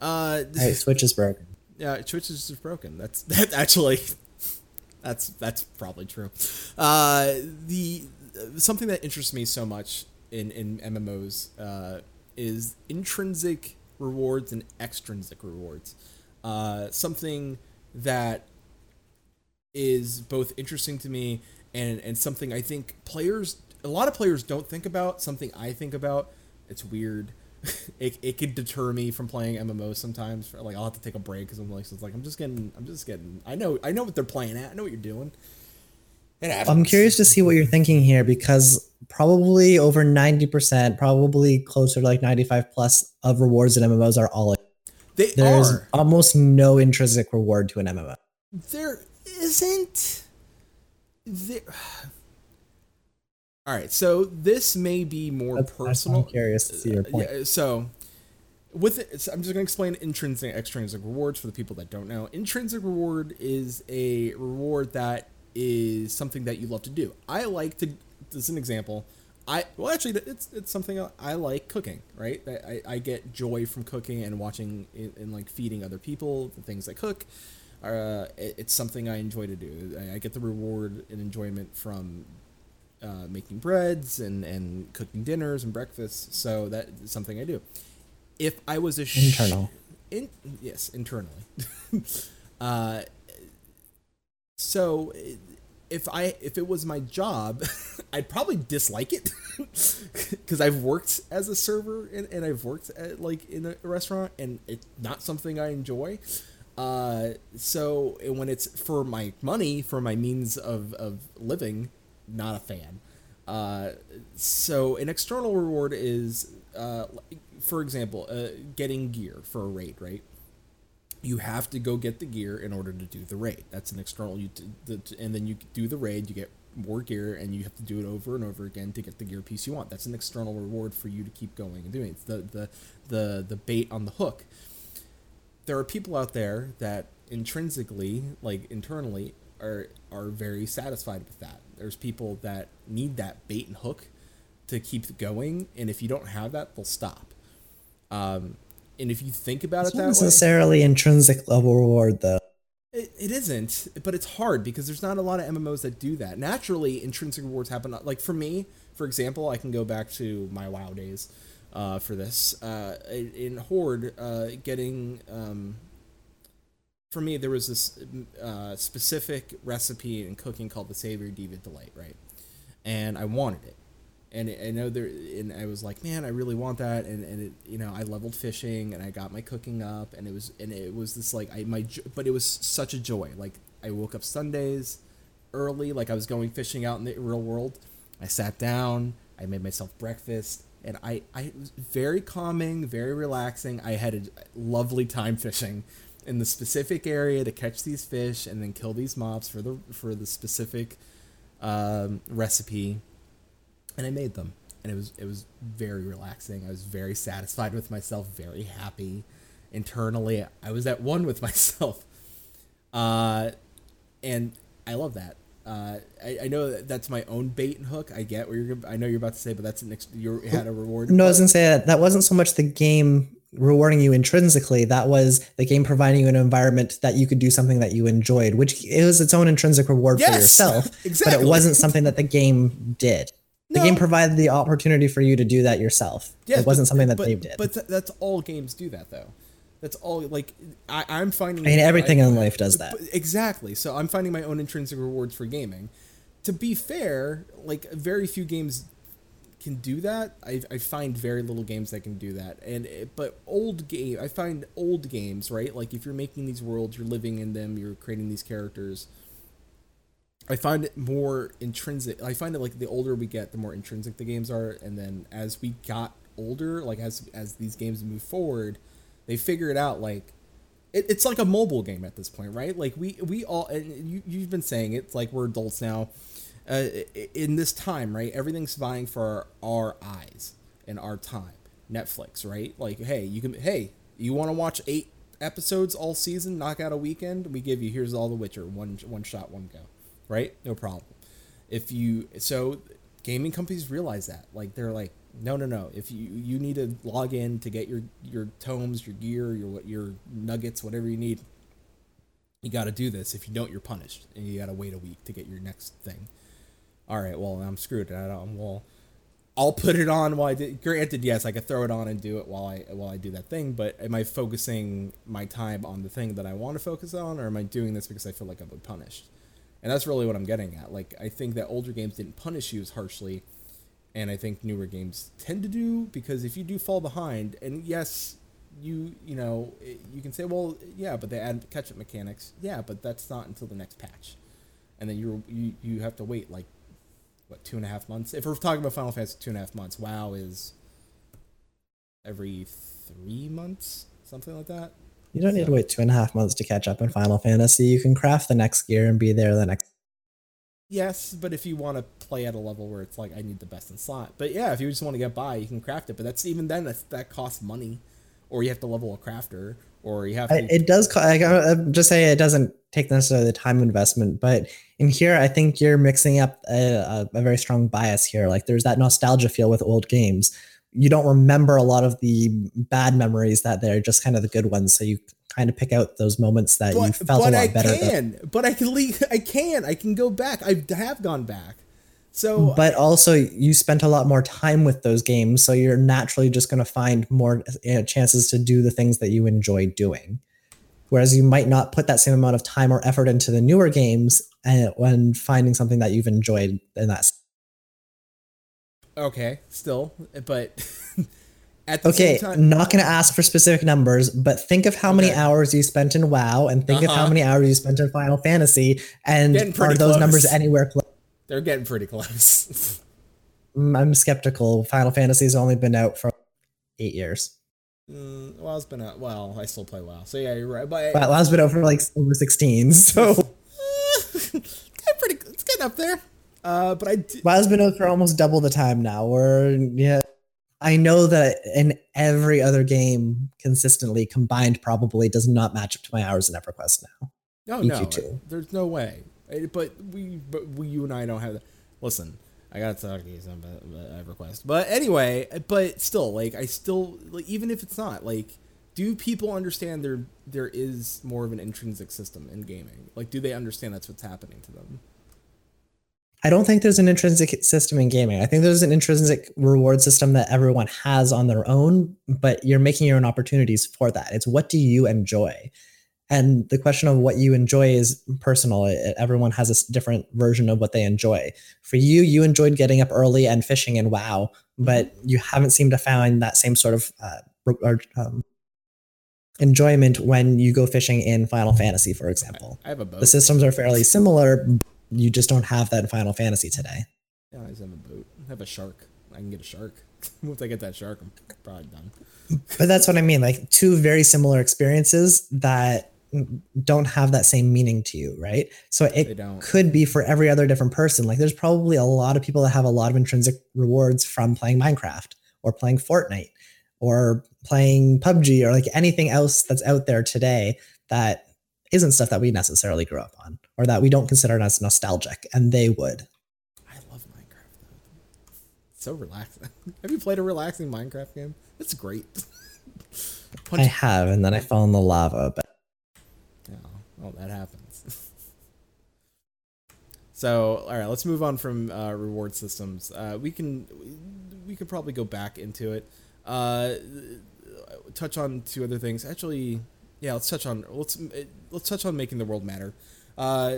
[SPEAKER 1] Uh,
[SPEAKER 3] All right, Switch is broken.
[SPEAKER 1] Yeah, Twitch is just broken. That's [laughs] that actually. That's that's probably true. Uh, the something that interests me so much in in MMOs uh, is intrinsic rewards and extrinsic rewards. Uh, something that is both interesting to me and and something I think players a lot of players don't think about something I think about it's weird [laughs] it, it could deter me from playing MMOs sometimes for, like I'll have to take a break because I'm like so it's like I'm just getting I'm just getting I know I know what they're playing at I know what you're doing.
[SPEAKER 3] I'm curious to see what you're thinking here because probably over 90%, probably closer to like 95 plus of rewards in MMOs are all.
[SPEAKER 1] they
[SPEAKER 3] There's
[SPEAKER 1] are
[SPEAKER 3] almost no intrinsic reward to an MMO.
[SPEAKER 1] there isn't there all right so this may be more
[SPEAKER 3] That's-
[SPEAKER 1] personal
[SPEAKER 3] I'm curious to see your point.
[SPEAKER 1] Yeah, so with it, so I'm just going to explain intrinsic extrinsic rewards for the people that don't know. Intrinsic reward is a reward that is something that you love to do. I like to. This is an example. I well, actually, it's it's something I like cooking. Right, I, I, get joy from cooking and watching and, and like feeding other people the things I cook. Uh, it, it's something I enjoy to do. I, I get the reward and enjoyment from uh, making breads and, and cooking dinners and breakfasts. So that is something I do. If I was a sh-
[SPEAKER 3] Internal.
[SPEAKER 1] in yes, internally. [laughs] uh, so if I if it was my job, [laughs] I'd probably dislike it [laughs] because I've worked as a server and, and I've worked at like in a restaurant and it's not something I enjoy. Uh, so when it's for my money, for my means of, of living, not a fan. Uh, so an external reward is, uh, for example, uh, getting gear for a raid, right? you have to go get the gear in order to do the raid. That's an external. You t- the, and then you do the raid. You get more gear, and you have to do it over and over again to get the gear piece you want. That's an external reward for you to keep going and doing. It's the the the the bait on the hook. There are people out there that intrinsically, like internally, are are very satisfied with that. There's people that need that bait and hook to keep going, and if you don't have that, they'll stop. Um, and if you think about
[SPEAKER 3] It's
[SPEAKER 1] it
[SPEAKER 3] not
[SPEAKER 1] that way,
[SPEAKER 3] necessarily intrinsic level reward though.
[SPEAKER 1] it, it isn't, but it's hard because there's not a lot of MMOs that do that. Naturally, intrinsic rewards happen. Like for me, for example, I can go back to my WoW days uh, for this. Uh, in Horde, uh, getting um, for me, there was this uh, specific recipe in cooking called the Savory Deviate Delight, right? And I wanted it. And I know there, and I was like, man, I really want that. And, and it, you know, I leveled fishing and I got my cooking up, and it was, and it was this like, I my, but it was such a joy. Like I woke up Sundays early, like I was going fishing out in the real world. I sat down, I made myself breakfast, and I, I was very calming, very relaxing. I had a lovely time fishing in the specific area to catch these fish and then kill these mobs for the for the specific um, recipe, and I made them, and it was it was very relaxing. I was very satisfied with myself, very happy internally. I was at one with [laughs] myself, uh, and I love that. Uh, I, I know that that's my own bait and hook. I get what you're. I know you're about to say, but that's an ex- you had a reward.
[SPEAKER 3] No, I was gonna say that that wasn't so much the game rewarding you intrinsically. That was the game providing you an environment that you could do something that you enjoyed, which it was its own intrinsic reward for
[SPEAKER 1] Yes,
[SPEAKER 3] yourself. [laughs] But it wasn't something that the game did. The
[SPEAKER 1] No.
[SPEAKER 3] game provided the opportunity for you to do that yourself.
[SPEAKER 1] Yes,
[SPEAKER 3] it wasn't
[SPEAKER 1] but-
[SPEAKER 3] something that
[SPEAKER 1] but,
[SPEAKER 3] they did.
[SPEAKER 1] But th- that's all games do that though. That's all like I, I'm finding.
[SPEAKER 3] I mean, everything
[SPEAKER 1] I-
[SPEAKER 3] in life does that.
[SPEAKER 1] exactly. So I'm finding my own intrinsic rewards for gaming. To be fair, like very few games can do that. I, I find very little games that can do that. And it, but old game, I find old games right. Like if you're making these worlds, you're living in them, you're creating these characters. I find it more intrinsic. I find it like the older we get, the more intrinsic the games are, and then as we got older, like as as these games move forward, they figure it out. Like it, it's like a mobile game at this point, right? Like we we all and you you've been saying it, it's like we're adults now. Uh, in this time, right? Everything's vying for our, our eyes and our time. Netflix, right? Like, hey, you can hey, you want to watch eight episodes all season, knock out a weekend? We give you here's all the Witcher, one one shot, one go, right? No problem. If you so gaming companies realize that, like they're like, no, no, no. If you you need to log in to get your your tomes, your gear, your your nuggets, whatever you need, you got to do this. If you don't, you're punished, and you got to wait a week to get your next thing. All right, well, I'm screwed. I don't. Well, I'll put it on while I did. Granted, yes, I could throw it on and do it while I while I do that thing. But am I focusing my time on the thing that I want to focus on, or am I doing this because I feel like I'm punished? And that's really what I'm getting at. Like, I think that older games didn't punish you as harshly, and I think newer games tend to do because if you do fall behind, and yes, you you know you can say, well, yeah, but they add catch-up mechanics. Yeah, but that's not until the next patch, and then you you you have to wait like what two and a half months. If we're talking about Final Fantasy, two and a half months. WoW is every three months, something like that.
[SPEAKER 3] You don't need to wait two and a half months to catch up in Final Fantasy. You can craft the next gear and be there the next.
[SPEAKER 1] Yes, but if you want to play at a level where it's like I need the best in slot, but yeah, if you just want to get by, you can craft it. But that's even then that's, that costs money, or you have to level a crafter, or you have to.
[SPEAKER 3] It does. I, I'm just saying it doesn't take necessarily the time investment, but in here, I think you're mixing up a, a, a very strong bias here. Like there's that nostalgia feel with old games. You don't remember a lot of the bad memories that they're just kind of the good ones, so you kind of pick out those moments that you
[SPEAKER 1] but,
[SPEAKER 3] felt a lot
[SPEAKER 1] I
[SPEAKER 3] better.
[SPEAKER 1] can, but I can leave. I can. I can go back. I have gone back. So
[SPEAKER 3] but also you spent a lot more time with those games so you're naturally just going to find more uh, chances to do the things that you enjoy doing whereas you might not put that same amount of time or effort into the newer games and, when finding something that you've enjoyed in that
[SPEAKER 1] okay, still, but [laughs] at the
[SPEAKER 3] okay
[SPEAKER 1] same time,
[SPEAKER 3] not going to ask for specific numbers but think of how many hours you spent in wow and think of how
[SPEAKER 1] Uh-huh.
[SPEAKER 3] many hours you spent in final fantasy and are those
[SPEAKER 1] close.
[SPEAKER 3] numbers anywhere close
[SPEAKER 1] they're getting pretty close. [laughs]
[SPEAKER 3] i'm skeptical final fantasy's only been out for eight years
[SPEAKER 1] mm, well, it's been a well. I still play WoW, so yeah, you're right. But
[SPEAKER 3] Wow, WoW's been out for like over 16 [laughs] so
[SPEAKER 1] it's [laughs] getting pretty. It's getting up there. Uh, but I
[SPEAKER 3] WoW's been out for almost double the time now. We're yeah. I know that in every other game, consistently combined, probably does not match up to my hours in EverQuest now.
[SPEAKER 1] no, no,
[SPEAKER 3] EQ2.
[SPEAKER 1] there's no way. But we, but we, you and I don't have that. Listen, I gotta talk to you about EverQuest. But anyway, but still, like, I still, like, even if it's not, like, do people understand there there is more of an intrinsic system in gaming? Like, do they understand that's what's happening to them?
[SPEAKER 3] I don't think there's an intrinsic system in gaming. I think there's an intrinsic reward system that everyone has on their own, but you're making your own opportunities for that. It's what do you enjoy? And the question of what you enjoy is personal. Everyone has a different version of what they enjoy. For you, you enjoyed getting up early and fishing and WoW, but you haven't seemed to find that same sort of uh, or, um, enjoyment when you go fishing in Final Fantasy, for example.
[SPEAKER 1] I have a boat.
[SPEAKER 3] The systems are fairly similar. You just don't have that in Final Fantasy today.
[SPEAKER 1] Yeah, I just have a boat. I have a shark. I can get a shark. [laughs] Once I get that shark, I'm probably done.
[SPEAKER 3] But that's what I mean. Like two very similar experiences that don't have that same meaning to you, right? So it could be for every other different person. Like there's probably a lot of people that have a lot of intrinsic rewards from playing Minecraft or playing Fortnite or playing PUBG or like anything else that's out there today that isn't stuff that we necessarily grew up on or that we don't consider as nostalgic and they would.
[SPEAKER 1] I love Minecraft though. It's so relaxing. [laughs] Have you played a relaxing Minecraft game? It's great. [laughs]
[SPEAKER 3] I have and then I fell in the lava, but
[SPEAKER 1] well, that happens. [laughs] so, all right, let's move on from uh, reward systems. Uh, we can we could probably go back into it. Uh, touch on two other things. Actually, yeah, let's touch on let's let's touch on making the world matter. Uh,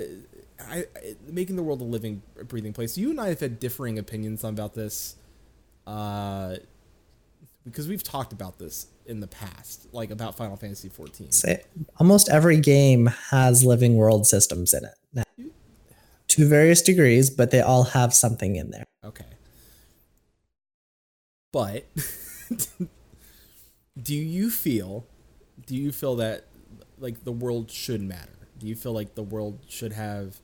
[SPEAKER 1] I, I making the world a living, breathing place. You and I have had differing opinions on about this. Uh, because we've talked about this in the past, like about Final Fantasy 14.
[SPEAKER 3] say almost every game has living world systems in it now, to various degrees, but they all have something in there.
[SPEAKER 1] Okay. But [laughs] do you feel do you feel that like the world should matter? Do you feel like the world should have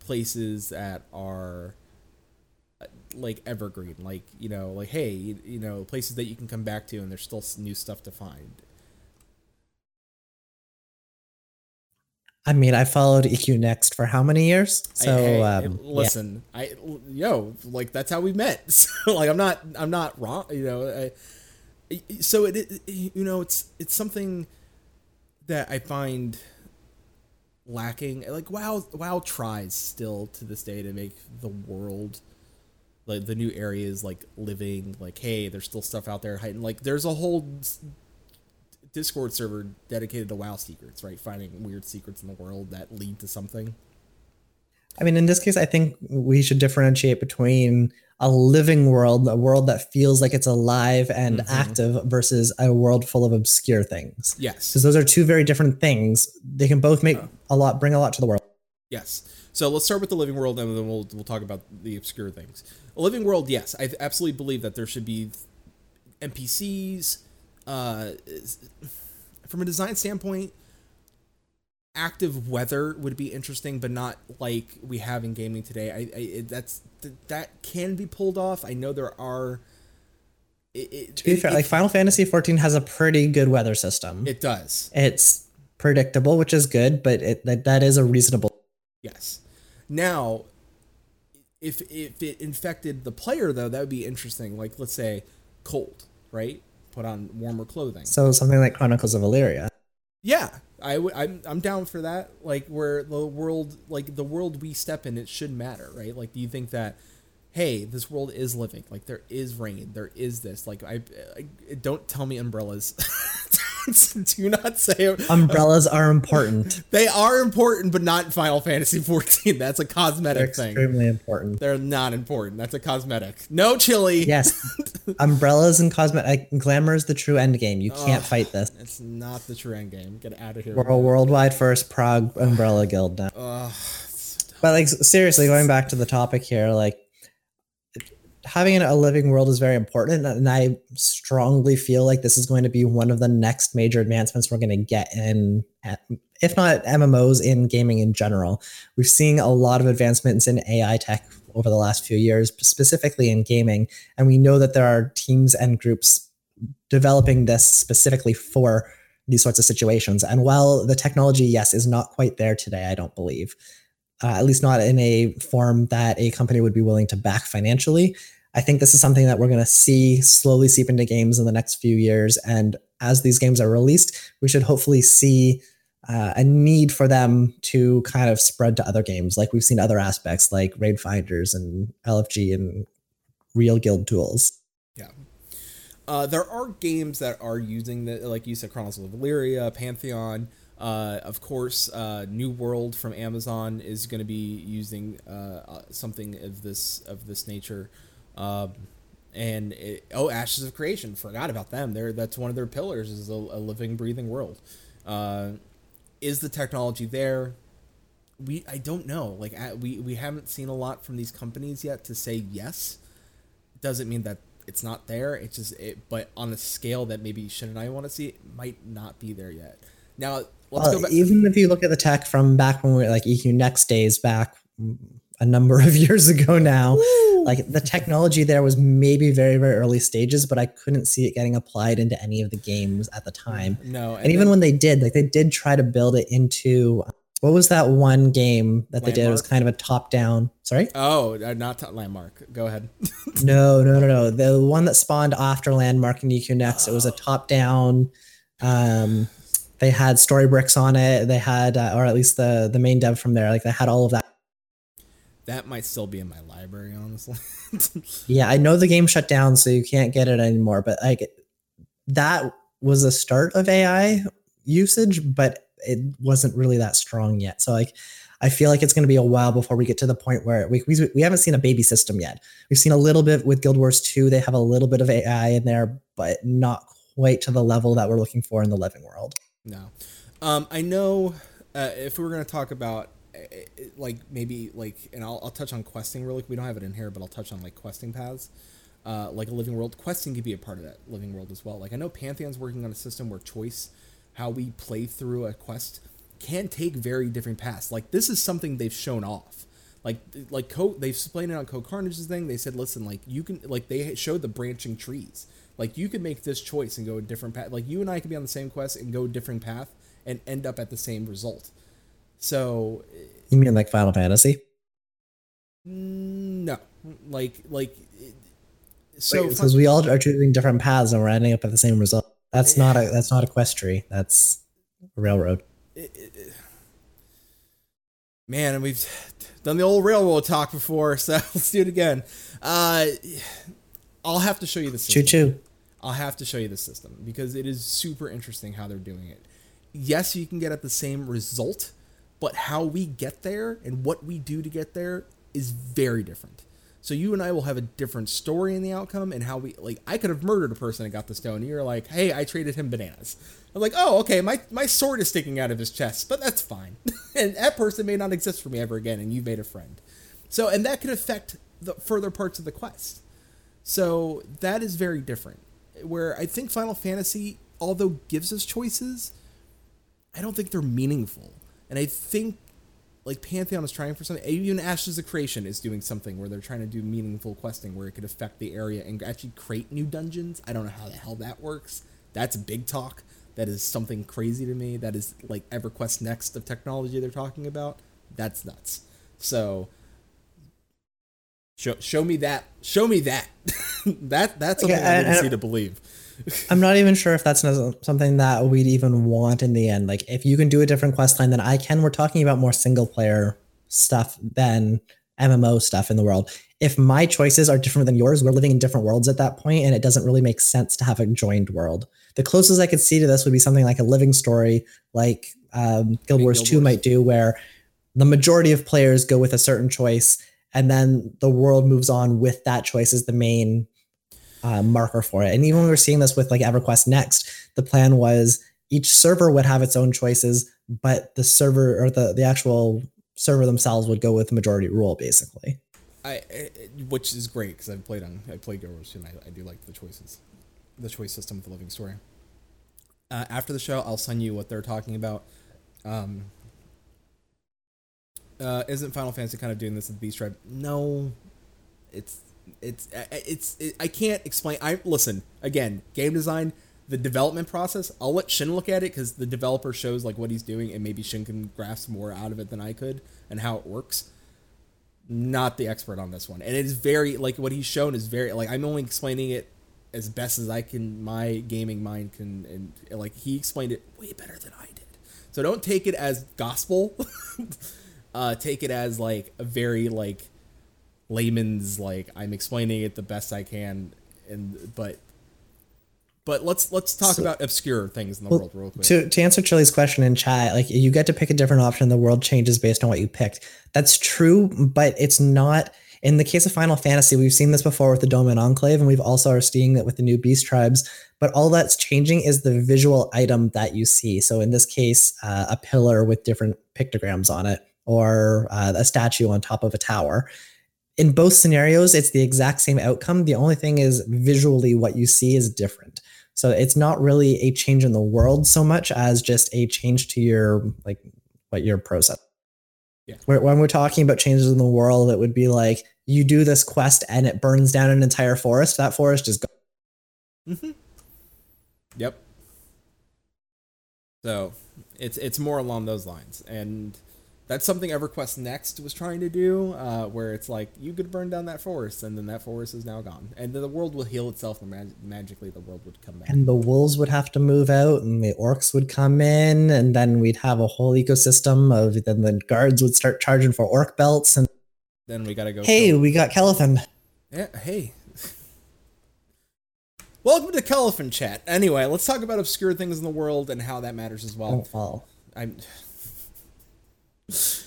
[SPEAKER 1] places that are like evergreen, like, you know, like hey, you, you know, places that you can come back to and there's still new stuff to find.
[SPEAKER 3] I mean, I followed EQ Next for how many years? So,
[SPEAKER 1] I, hey,
[SPEAKER 3] um, yeah.
[SPEAKER 1] listen, I yo, like that's how we met. [laughs] So, like I'm not I'm not wrong, you know. I, so it, it you know it's it's something that I find lacking. Like WoW WoW tries still to this day to make the world like the new areas like living like hey there's still stuff out there hiding like there's a whole discord server dedicated to wow secrets right finding weird secrets in the world that lead to something
[SPEAKER 3] I mean, in this case, I think we should differentiate between a living world, a world that feels like it's alive and
[SPEAKER 1] Mm-hmm.
[SPEAKER 3] active, versus a world full of obscure things.
[SPEAKER 1] yes
[SPEAKER 3] Because those are two very different things. They can both make a lot, bring a lot to the world.
[SPEAKER 1] Yes. So let's start with the living world, and then we'll we'll talk about the obscure things. A living world, yes, I absolutely believe that there should be NPCs. Uh, from a design standpoint, active weather would be interesting, but not like we have in gaming today. I, I that's that can be pulled off. I know there are. It, it,
[SPEAKER 3] To be
[SPEAKER 1] it-
[SPEAKER 3] fair, like Final Fantasy 14 has a pretty good weather system.
[SPEAKER 1] it does.
[SPEAKER 3] it's predictable, which is good, but it that, that is a reasonable.
[SPEAKER 1] Yes. Now, if if it infected the player though, that would be interesting. Like let's say cold, right? Put on warmer clothing.
[SPEAKER 3] So something like Chronicles of Elyria.
[SPEAKER 1] Yeah, I w- I'm I'm down for that. Like where the world, like the world we step in, it should matter, right? Like, do you think that? Hey, this world is living. Like there is rain. There is this. Like I, I don't tell me umbrellas. [laughs] [laughs] do not say
[SPEAKER 3] Umbrellas are important. [laughs]
[SPEAKER 1] they are important, but not in Final Fantasy 14. That's a
[SPEAKER 3] They're
[SPEAKER 1] cosmetic thing.
[SPEAKER 3] extremely important.
[SPEAKER 1] They're not important. That's a cosmetic. No chili.
[SPEAKER 3] Yes, [laughs] umbrellas and cosmetic glamour is the true end game. You can't fight this.
[SPEAKER 1] It's not the true end game. Get out of here.
[SPEAKER 3] We're a worldwide first prog umbrella guild now. but like seriously, going back to the topic here, like having a living world is very important, and I strongly feel like this is going to be one of the next major advancements we're going to get in, if not MMOs, in gaming in general. We've seen a lot of advancements in AI tech over the last few years, specifically in gaming, and we know that there are teams and groups developing this specifically for these sorts of situations. And while the technology, yes, is not quite there today, I don't believe, uh, at least not in a form that a company would be willing to back financially. I think this is something that we're going to see slowly seep into games in the next few years. And as these games are released, we should hopefully see uh, a need for them to kind of spread to other games. Like we've seen other aspects like raid finders and LFG and real guild tools.
[SPEAKER 1] Yeah. Uh, there are games that are using the, like you said, Chronicles of Elyria, Pantheon. Uh, of course, uh, New World from Amazon is going to be using uh, uh, something of this of this nature. Um, and it, oh, Ashes of Creation, forgot about them. They're that's one of their pillars is a, a living, breathing world. Uh, is the technology there? We I don't know. Like I, we we haven't seen a lot from these companies yet to say yes. Doesn't mean that it's not there. It's just it, but on a scale that maybe Shin and I want to see, it might not be there yet. Now let's
[SPEAKER 3] Well,
[SPEAKER 1] go back.
[SPEAKER 3] even if you look at the tech from back when we were like EQ Next days back a number of [laughs] years ago now, like the technology there was maybe very, very early stages, but I couldn't see it getting applied into any of the games at the time.
[SPEAKER 1] no,
[SPEAKER 3] And, even
[SPEAKER 1] then-
[SPEAKER 3] when they did, like they did try to build it into what was that one game that they did? It was kind of a top down. Sorry?
[SPEAKER 1] oh, uh, not landmark. Go ahead. [laughs]
[SPEAKER 3] No, no, no, no. The one that spawned after Landmark and EQ Next, it was a top down. Um, they had Storybricks on it. They had, uh, or at least the the main dev from there, like they had all of that.
[SPEAKER 1] That might still be in my library, honestly. [laughs]
[SPEAKER 3] Yeah, I know the game shut down, so you can't get it anymore. But like that was a start of AI usage, but it wasn't really that strong yet. So like. I feel like it's going to be a while before we get to the point where we, we, we haven't seen a baby system yet. We've seen a little bit with Guild Wars 2. They have a little bit of AI in there, but not quite to the level that we're looking for in the living world.
[SPEAKER 1] No. Um, I know uh, if we were going to talk about uh, uh, like maybe like, and I'll, I'll touch on questing really. Quick we don't have it in here, but I'll touch on like questing paths, uh, like a living world. Questing could be a part of that living world as well. Like I know Pantheon's working on a system where choice, how we play through a quest, can take very different paths. Like this is something they've shown off. Like like Cohh they've explained it on Cohh Carnage's thing. They said, listen, like you can like they showed the branching trees. Like you could make this choice and go a different path. Like you and I could be on the same quest and go a different path and end up at the same result. So
[SPEAKER 3] You mean like Final Fantasy?
[SPEAKER 1] mm, no, like like so
[SPEAKER 3] because we all are choosing different paths and we're ending up at the same result. That's not a that's not a quest tree. That's a railroad.
[SPEAKER 1] man, and we've done the old railroad talk before, so [laughs] let's do it again. Uh, I'll have to show you the system.
[SPEAKER 3] Choo choo.
[SPEAKER 1] I'll have to show you the system because it is super interesting how they're doing it. Yes, you can get at the same result, but how we get there and what we do to get there is very different. So you and I will have a different story in the outcome and how we like I could have murdered a person and got the stone. And you're like, hey, I traded him bananas. I'm like, oh, okay, my, my sword is sticking out of his chest, but that's fine. [laughs] and that person may not exist for me ever again, and you've made a friend. So and that could affect the further parts of the quest. So that is very different. Where I think Final Fantasy, although gives us choices, I don't think they're meaningful. And I think like Pantheon is trying for something. Even Ashes of Creation is doing something where they're trying to do meaningful questing where it could affect the area and actually create new dungeons. I don't know how the hell that works. That's big talk. That is something crazy to me. That is like EverQuest Next of technology they're talking about. That's nuts. So show show me that. Show me that. [laughs] that that's something
[SPEAKER 3] Okay,
[SPEAKER 1] I need to
[SPEAKER 3] and-
[SPEAKER 1] see to believe. [laughs]
[SPEAKER 3] I'm not even sure if that's something that we'd even want in the end. Like, if you can do a different quest line than I can, we're talking about more single player stuff than MMO stuff in the world. If my choices are different than yours, we're living in different worlds at that point, and it doesn't really make sense to have a joined world. The closest I could see to this would be something like a living story, like um, Guild Wars
[SPEAKER 1] Guild
[SPEAKER 3] 2
[SPEAKER 1] Wars.
[SPEAKER 3] might do, where the majority of players go with a certain choice, and then the world moves on with that choice as the main uh, marker for it. And even when we're seeing this with like EverQuest Next, the plan was each server would have its own choices, but the server or the the actual server themselves would go with the majority rule, basically.
[SPEAKER 1] I, which is great because I've played on I played Guild Wars 2 and I, I do like the choices, the choice system with the living story. Uh, after the show, I'll send you what they're talking about. Um, uh, isn't Final Fantasy kind of doing this with Beast Tribe? No, it's it's it's it, I can't explain. I listen again. Game design, the development process. I'll let Shin look at it because the developer shows like what he's doing, and maybe Shin can grasp more out of it than I could and how it works not the expert on this one and it is very like what he's shown is very like i'm only explaining it as best as i can my gaming mind can and like he explained it way better than i did so don't take it as gospel [laughs] uh take it as like a very like layman's like i'm explaining it the best i can and but but let's let's talk
[SPEAKER 3] So-
[SPEAKER 1] about obscure things in the world real quick
[SPEAKER 3] To to answer Chili's question in chat, like you get to pick a different option, the world changes based on what you picked. That's true, but it's not. In the case of Final Fantasy, we've seen this before with the Doman Enclave, and we've also are seeing it with the new Beast Tribes. But all that's changing is the visual item that you see. So in this case, uh, a pillar with different pictograms on it, or uh, a statue on top of a tower. In both scenarios, it's the exact same outcome. The only thing is visually what you see is different. So it's not really a change in the world so much as just a change to your like what your process.
[SPEAKER 1] Yeah.
[SPEAKER 3] When we're talking about changes in the world, it would be like you do this quest and it burns down an entire forest. That forest is gone. Mm-hmm.
[SPEAKER 1] Yep. So it's it's more along those lines, and that's something EverQuest Next was trying to do, uh, where it's like you could burn down that forest, and then that forest is now gone, and then the world will heal itself, and mag- magically the world would come back.
[SPEAKER 3] And the wolves would have to move out, and the orcs would come in, and then we'd have a whole ecosystem of. Then the guards would start charging for orc belts, and
[SPEAKER 1] then we gotta go.
[SPEAKER 3] hey,
[SPEAKER 1] kill-
[SPEAKER 3] we got Kelithan.
[SPEAKER 1] yeah, hey. [laughs] Welcome to Caliphant Chat. Anyway, let's talk about obscure things in the world and how that matters as well.
[SPEAKER 3] Oh, well.
[SPEAKER 1] I'm.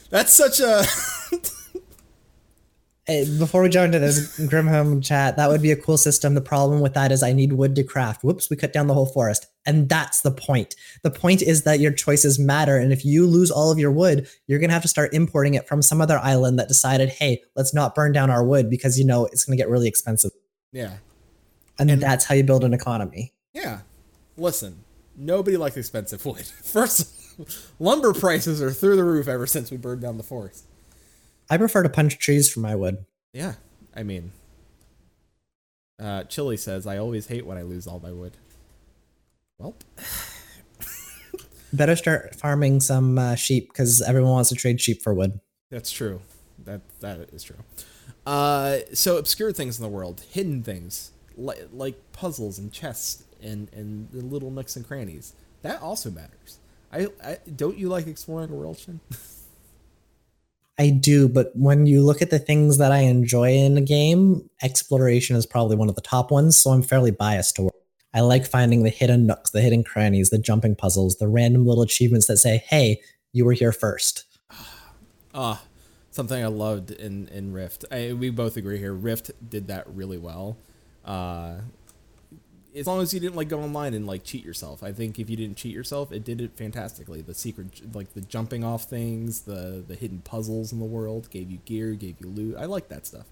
[SPEAKER 1] That's such a. [laughs]
[SPEAKER 3] Hey, before we jump into this grim home chat, that would be a cool system. The problem with that is I need wood to craft. Whoops, we cut down the whole forest. And that's the point. The point is that your choices matter. And if you lose all of your wood, you're going to have to start importing it from some other island that decided, hey, let's not burn down our wood because, you know, it's going to get really expensive.
[SPEAKER 1] yeah.
[SPEAKER 3] And,
[SPEAKER 1] And-
[SPEAKER 3] that's how you build an economy.
[SPEAKER 1] Yeah. Listen, nobody likes expensive wood. [laughs] First, [laughs] lumber prices are through the roof ever since we burned down the forest.
[SPEAKER 3] I prefer to punch trees for my wood.
[SPEAKER 1] Yeah. I mean, uh, Chili says, I always hate when I lose all my wood. Well,
[SPEAKER 3] Better start farming some uh, sheep because everyone wants to trade sheep for wood.
[SPEAKER 1] that's true. That That is true. Uh, so, obscure things in the world, hidden things, li- like puzzles and chests and, and the little nooks and crannies. That also matters. I, I Don't you like exploring a world, Shin?
[SPEAKER 3] I do, but when you look at the things that I enjoy in a game, exploration is probably one of the top ones, so I'm fairly biased toward. I like finding the hidden nooks, the hidden crannies, the jumping puzzles, the random little achievements that say, "Hey, you were here first. [sighs]
[SPEAKER 1] Ah, something I loved in in Rift. I, we both agree here. Rift did that really well. Uh, as long as you didn't like go online and like cheat yourself. I think if you didn't cheat yourself, it did it fantastically. The secret, like the jumping off things, the the hidden puzzles in the world, gave you gear, gave you loot. I like that stuff.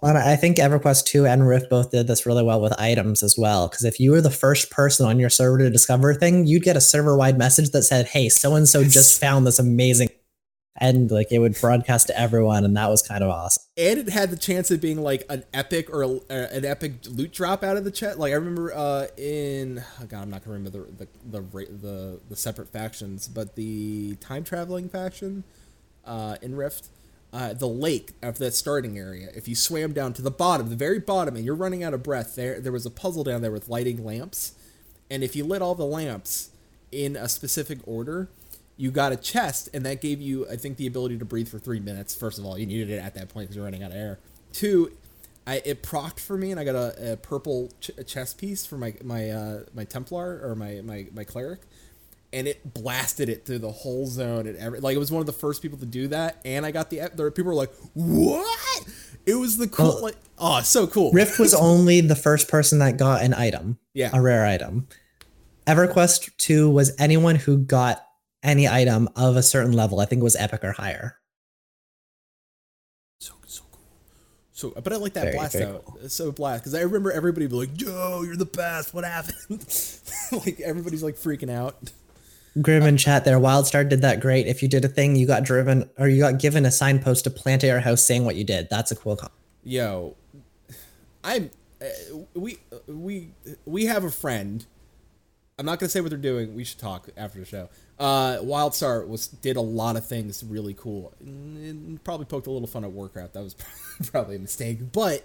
[SPEAKER 3] And I think EverQuest 2 and Rift both did this really well with items as well. Because if you were the first person on your server to discover a thing, you'd get a server wide message that said, Hey, so and so just found this amazing. And like it would broadcast to everyone, and that was kind of awesome.
[SPEAKER 1] and it had the chance of being like an epic or a, uh, an epic loot drop out of the chat. Like I remember uh, in oh God, I'm not gonna remember the the the the, the separate factions, but the time traveling faction uh, in Rift, uh, the lake of that starting area, if you swam down to the bottom, the very bottom, and you're running out of breath, there there was a puzzle down there with lighting lamps, and if you lit all the lamps in a specific order, you got a chest, and that gave you, I think, the ability to breathe for three minutes. First of all, you needed it at that point because you're running out of air. Two, I it procced for me, and I got a, a purple ch- chest piece for my my uh, my Templar or my my my cleric, and it blasted it through the whole zone and every like it was one of the first people to do that, and I got the there people were like, what? It was the cool
[SPEAKER 3] Well,
[SPEAKER 1] like oh so cool.
[SPEAKER 3] Rift was only the first person that got an item,
[SPEAKER 1] Yeah.
[SPEAKER 3] a rare item. EverQuest 2 was anyone who got any item of a certain level. I think it was epic or higher.
[SPEAKER 1] so so cool. So, but I like that
[SPEAKER 3] Very,
[SPEAKER 1] blast
[SPEAKER 3] very
[SPEAKER 1] out. It's so blast because I remember everybody be like, "Yo, you're the best. What happened?" [laughs] like everybody's like freaking out.
[SPEAKER 3] Grim in chat there. Wildstar did that great. If you did a thing, you got driven or you got given a signpost to plant at your house saying what you did. That's a cool com-
[SPEAKER 1] Yo, I'm. Uh, we we we have a friend. I'm not gonna say what they're doing. We should talk after the show. Uh, Wildstar was did a lot of things really cool. And probably poked a little fun at Warcraft. That was [laughs] probably a mistake, but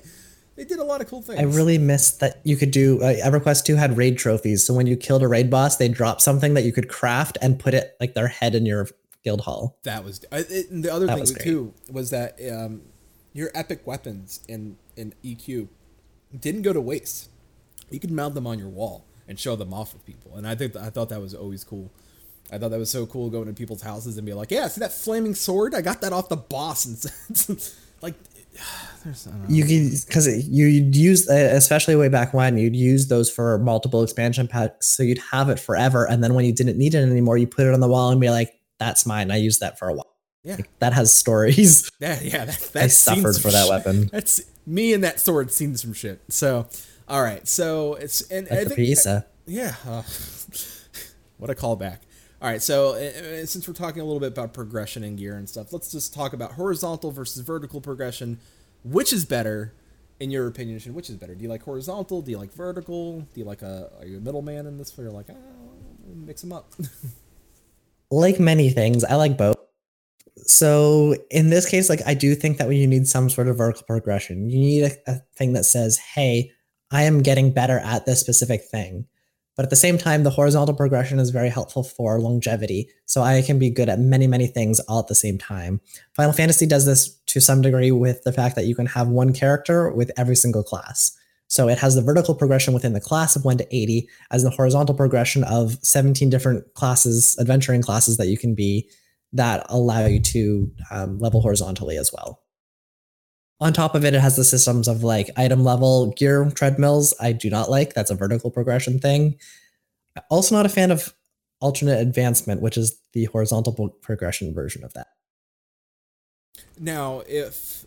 [SPEAKER 1] they did a lot of cool things.
[SPEAKER 3] I really missed that you could do. Uh, EverQuest 2 had raid trophies. So when you killed a raid boss, they dropped something that you could craft and put it like their head in your guild hall.
[SPEAKER 1] That was it, and the other
[SPEAKER 3] That
[SPEAKER 1] thing
[SPEAKER 3] was
[SPEAKER 1] too was that um, your epic weapons in in EQ didn't go to waste. You could mount them on your wall and show them off with people, and I think I thought that was always cool. I thought that was so cool going to people's houses and be like, "Yeah, see that flaming sword? I got that off the boss." And [laughs] like, [sighs] there's I don't know.
[SPEAKER 3] You could because you'd use, especially way back when, you'd use those for multiple expansion packs, so you'd have it forever. And then when you didn't need it anymore, you put it on the wall and be like, "That's mine. I used that for a while."
[SPEAKER 1] yeah,
[SPEAKER 3] That has stories.
[SPEAKER 1] that, yeah, that,
[SPEAKER 3] I
[SPEAKER 1] that's seen
[SPEAKER 3] suffered for that
[SPEAKER 1] shit.
[SPEAKER 3] weapon.
[SPEAKER 1] That's me and that sword seen some shit. So, all right, so it's and I
[SPEAKER 3] Like the
[SPEAKER 1] think
[SPEAKER 3] pizza.
[SPEAKER 1] Yeah. Uh, [laughs] what a callback. All right, so uh, uh, since we're talking a little bit about progression and gear and stuff, let's just talk about horizontal versus vertical progression. Which is better, in your opinion? Which is better? Do you like horizontal? Do you like vertical? Do you like a? Are you a middleman in this? Where you're like, ah, mix them up. [laughs]
[SPEAKER 3] like many things, I like both. So in this case, like I do think that when you need some sort of vertical progression. You need a, a thing that says, "Hey, I am getting better at this specific thing." But at the same time, the horizontal progression is very helpful for longevity. So I can be good at many, many things all at the same time. Final Fantasy does this to some degree with the fact that you can have one character with every single class. So it has the vertical progression within the class of 1 to 80 as the horizontal progression of 17 different classes, adventuring classes that you can be that allow you to um, level horizontally as well. On top of it, it has the systems of like item level gear treadmills. I do not like. That's a vertical progression thing. Also, not a fan of alternate advancement, which is the horizontal progression version of that.
[SPEAKER 1] Now, if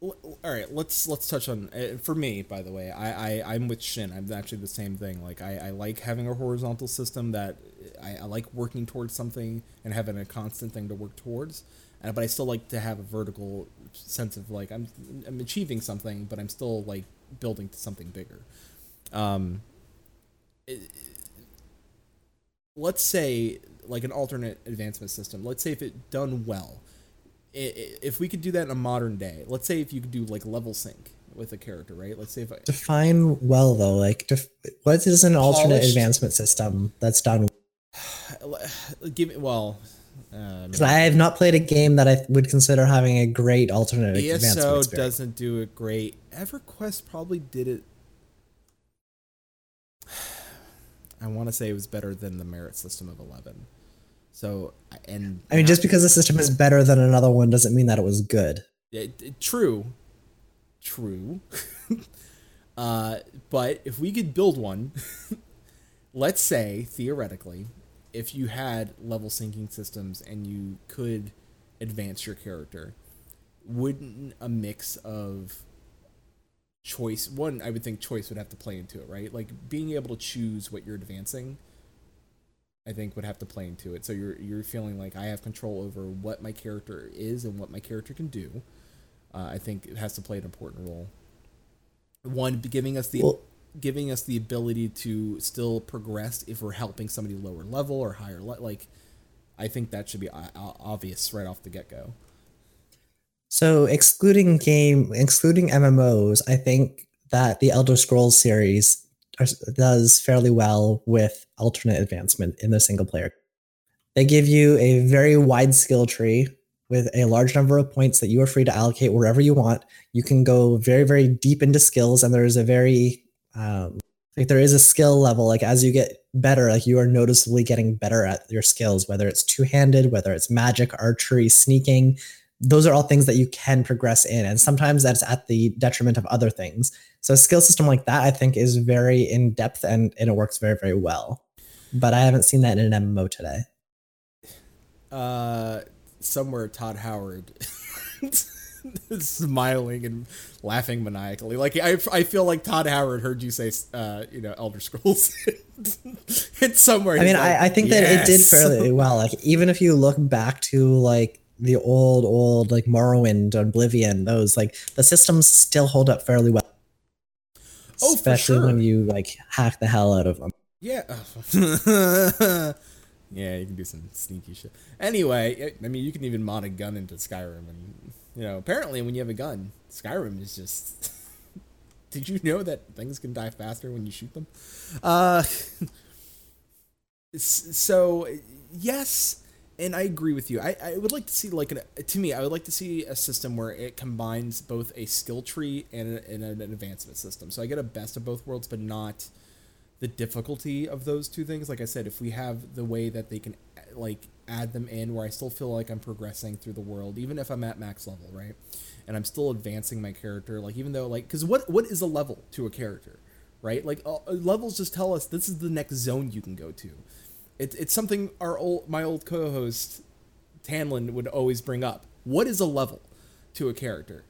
[SPEAKER 1] all right, let's let's touch on uh, for me. By the way, I, I I'm with Shin. I'm actually the same thing. Like I, I like having a horizontal system that I, I like working towards something and having a constant thing to work towards. Uh, but I still like to have a vertical sense of like I'm I'm achieving something, but I'm still like building to something bigger. Um, let's say like an alternate advancement system. Let's say if it done well, i- i- if we could do that in a modern day. Let's say if you could do like level sync with a character, right? Let's say if I,
[SPEAKER 3] Define well though, like def- what is an alternate
[SPEAKER 1] Polished.
[SPEAKER 3] advancement system that's done? [sighs]
[SPEAKER 1] give it well. Um,
[SPEAKER 3] Because I have not played a game that I would consider having a great alternative.
[SPEAKER 1] ESO doesn't do it great. EverQuest probably did it. [sighs] I want to say it was better than the merit system of eleven. So and
[SPEAKER 3] I mean, just because the system is better than another one doesn't mean that it was good.
[SPEAKER 1] It, it- true, true. [laughs] uh, but if we could build one, [laughs] let's say theoretically, if you had level syncing systems and you could advance your character, wouldn't a mix of choice one i would think choice would have to play into it right like being able to choose what you're advancing I think would have to play into it. So you're you're feeling like I have control over what my character is and what my character can do. Uh, I think it has to play an important role. One, giving us the
[SPEAKER 3] Well-
[SPEAKER 1] giving us the ability to still progress if we're helping somebody lower level or higher le- like. I think that should be obvious right off the get go.
[SPEAKER 3] So excluding game, excluding MMOs, I think that the Elder Scrolls series are- does fairly well with alternate advancement in the single player. They give you a very wide skill tree with a large number of points that you are free to allocate wherever you want. You can go very, very deep into skills, and there is a very um, like there is a skill level. Like as you get better, like you are noticeably getting better at your skills, whether it's two handed, whether it's magic, archery, sneaking. Those are all things that you can progress in, and sometimes that's at the detriment of other things. So a skill system like that, I think, is very in depth and, and it works very, very well. But I haven't seen that in an MMO today.
[SPEAKER 1] uh, somewhere Todd Howard [laughs] [laughs] smiling and laughing maniacally. Like I, I feel like Todd Howard heard you say, uh, you know, Elder Scrolls. [laughs] it's somewhere.
[SPEAKER 3] I mean,
[SPEAKER 1] like,
[SPEAKER 3] I, I think that it did fairly [laughs] well. Like even if you look back to like the old, old like Morrowind, Oblivion, those like the systems still hold up fairly well.
[SPEAKER 1] Oh, for
[SPEAKER 3] especially when you like hack the hell out of them.
[SPEAKER 1] Yeah. yeah, you can do some sneaky shit. Anyway, I mean, you can even mod a gun into Skyrim, and you know, apparently, when you have a gun, Skyrim is just. [laughs] Did you know that things can die faster when you shoot them? Uh. [laughs] so yes, and I agree with you. I, I would like to see like an to me, I would like to see a system where it combines both a skill tree and, a, and an advancement system. So I get a best of both worlds, but not the difficulty of those two things. Like I said, if we have the way that they can like add them in where I still feel like I'm progressing through the world, even if I'm at max level, right? And I'm still advancing my character, like even though like because what what is a level to a character, right? Like uh, levels just tell us this is the next zone you can go to. It, it's something our old my old co-host Tanlin would always bring up. What is a level to a character?